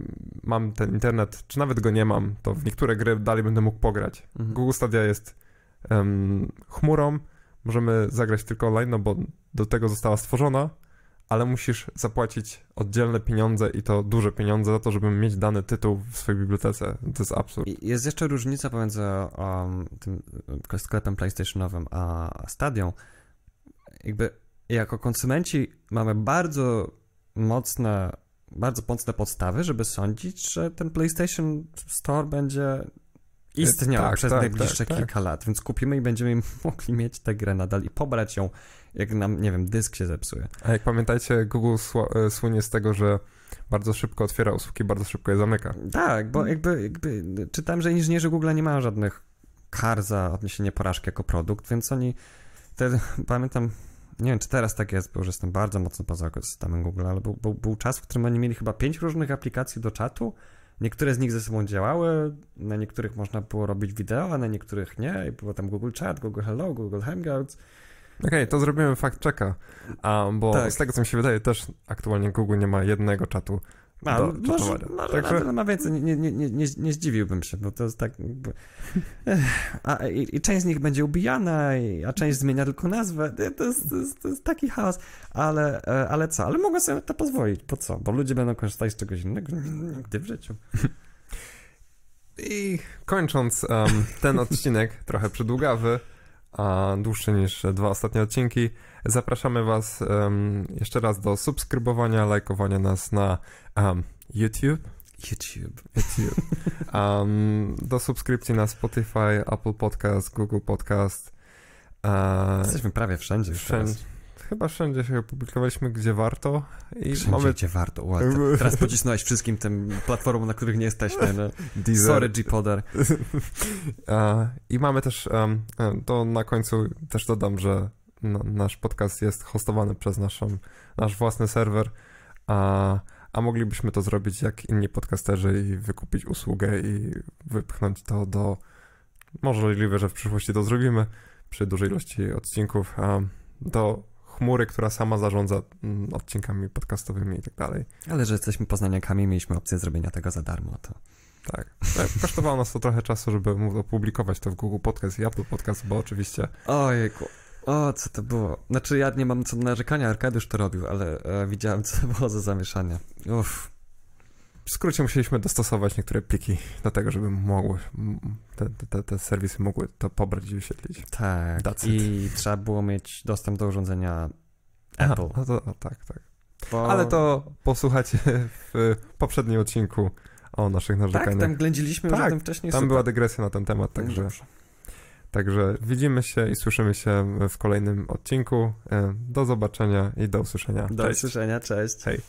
mam ten internet, czy nawet go nie mam, to w niektóre gry dalej będę mógł pograć. Mm. Google Stadia jest um, chmurą, możemy zagrać tylko online, no bo do tego została stworzona, ale musisz zapłacić oddzielne pieniądze i to duże pieniądze za to, żeby mieć dany tytuł w swojej bibliotece. To jest absurd. Jest jeszcze różnica pomiędzy um, tym sklepem PlayStationowym a Stadią. Jakby jako konsumenci mamy bardzo mocne, bardzo mocne podstawy, żeby sądzić, że ten PlayStation Store będzie istniał tak, przez tak, najbliższe tak, tak. kilka lat, więc kupimy i będziemy (laughs) mogli mieć tę grę nadal i pobrać ją jak nam, nie wiem, dysk się zepsuje. A jak pamiętajcie, Google e, słynie z tego, że bardzo szybko otwiera usługi, bardzo szybko je zamyka. Tak, bo jakby, jakby czytam, że inżynierzy Google nie mają żadnych kar za odniesienie porażki jako produkt, więc oni, te, (laughs) pamiętam, nie wiem, czy teraz tak jest, bo już jestem bardzo mocno poza ekosystemem Google, ale był, był, był czas, w którym oni mieli chyba pięć różnych aplikacji do czatu, Niektóre z nich ze sobą działały, na niektórych można było robić wideo, a na niektórych nie. I było tam Google Chat, Google Hello, Google Hangouts. Okej, okay, to zrobimy fact checka, um, bo Tak. z tego co mi się wydaje, też aktualnie Google nie ma jednego czatu. A, Do może, może Także- ma więcej, nie, nie, nie, nie, nie zdziwiłbym się, bo to jest tak (laughs) A, i, I część z nich będzie ubijana, a część zmienia tylko nazwę. To jest, to jest, to jest taki chaos, ale, e, ale co? Ale mogę sobie to pozwolić, po co? Bo ludzie będą korzystać z czegoś innego (laughs) nigdy w życiu. I kończąc um, ten odcinek, trochę przydługawy, a dłuższy niż dwa ostatnie odcinki, zapraszamy Was um, jeszcze raz do subskrybowania, lajkowania nas na um, YouTube, YouTube. YouTube (laughs) um, do subskrypcji na Spotify, Apple Podcast, Google Podcast. e, Jesteśmy prawie wszędzie wszędzie. Chyba wszędzie się opublikowaliśmy, gdzie warto. I Wszędzie, mamy gdzie warto. Ła, te- teraz pocisnąłeś wszystkim tym platformom, na których nie jesteśmy. No. (laughs) Sorry, G-Poder. E, (laughs) I mamy też, to na końcu też dodam, że nasz podcast jest hostowany przez naszą, nasz własny serwer, a, a moglibyśmy to zrobić jak inni podcasterzy i wykupić usługę i wypchnąć to do, możliwe, że w przyszłości to zrobimy przy dużej ilości odcinków, do chmury, która sama zarządza mm, odcinkami podcastowymi i tak dalej. Ale że jesteśmy poznaniakami, mieliśmy opcję zrobienia tego za darmo, to... Tak. E, Kosztowało nas to trochę czasu, żeby opublikować to w Google Podcast i Apple Podcast, bo oczywiście Ojejku. O, co to było? Znaczy, ja nie mam co do narzekania, Arkadiusz to robił, ale e, widziałem, co to było za zamieszanie. Uff. W skrócie musieliśmy dostosować niektóre pliki do tego, żeby mogły, te, te, te serwisy mogły to pobrać i wyświetlić. Tak. I trzeba było mieć dostęp do urządzenia Aha, Apple. no to, o, tak, tak. Bo... Ale to posłuchajcie w poprzednim odcinku o naszych Tak, narzekaniach. tam ględziliśmy już Tak, o tym wcześniej. Tam super. była dygresja na ten temat, także, Dobrze. także widzimy się i słyszymy się w kolejnym odcinku. E, Do zobaczenia i do usłyszenia. Do Cześć. usłyszenia, cześć. Hej.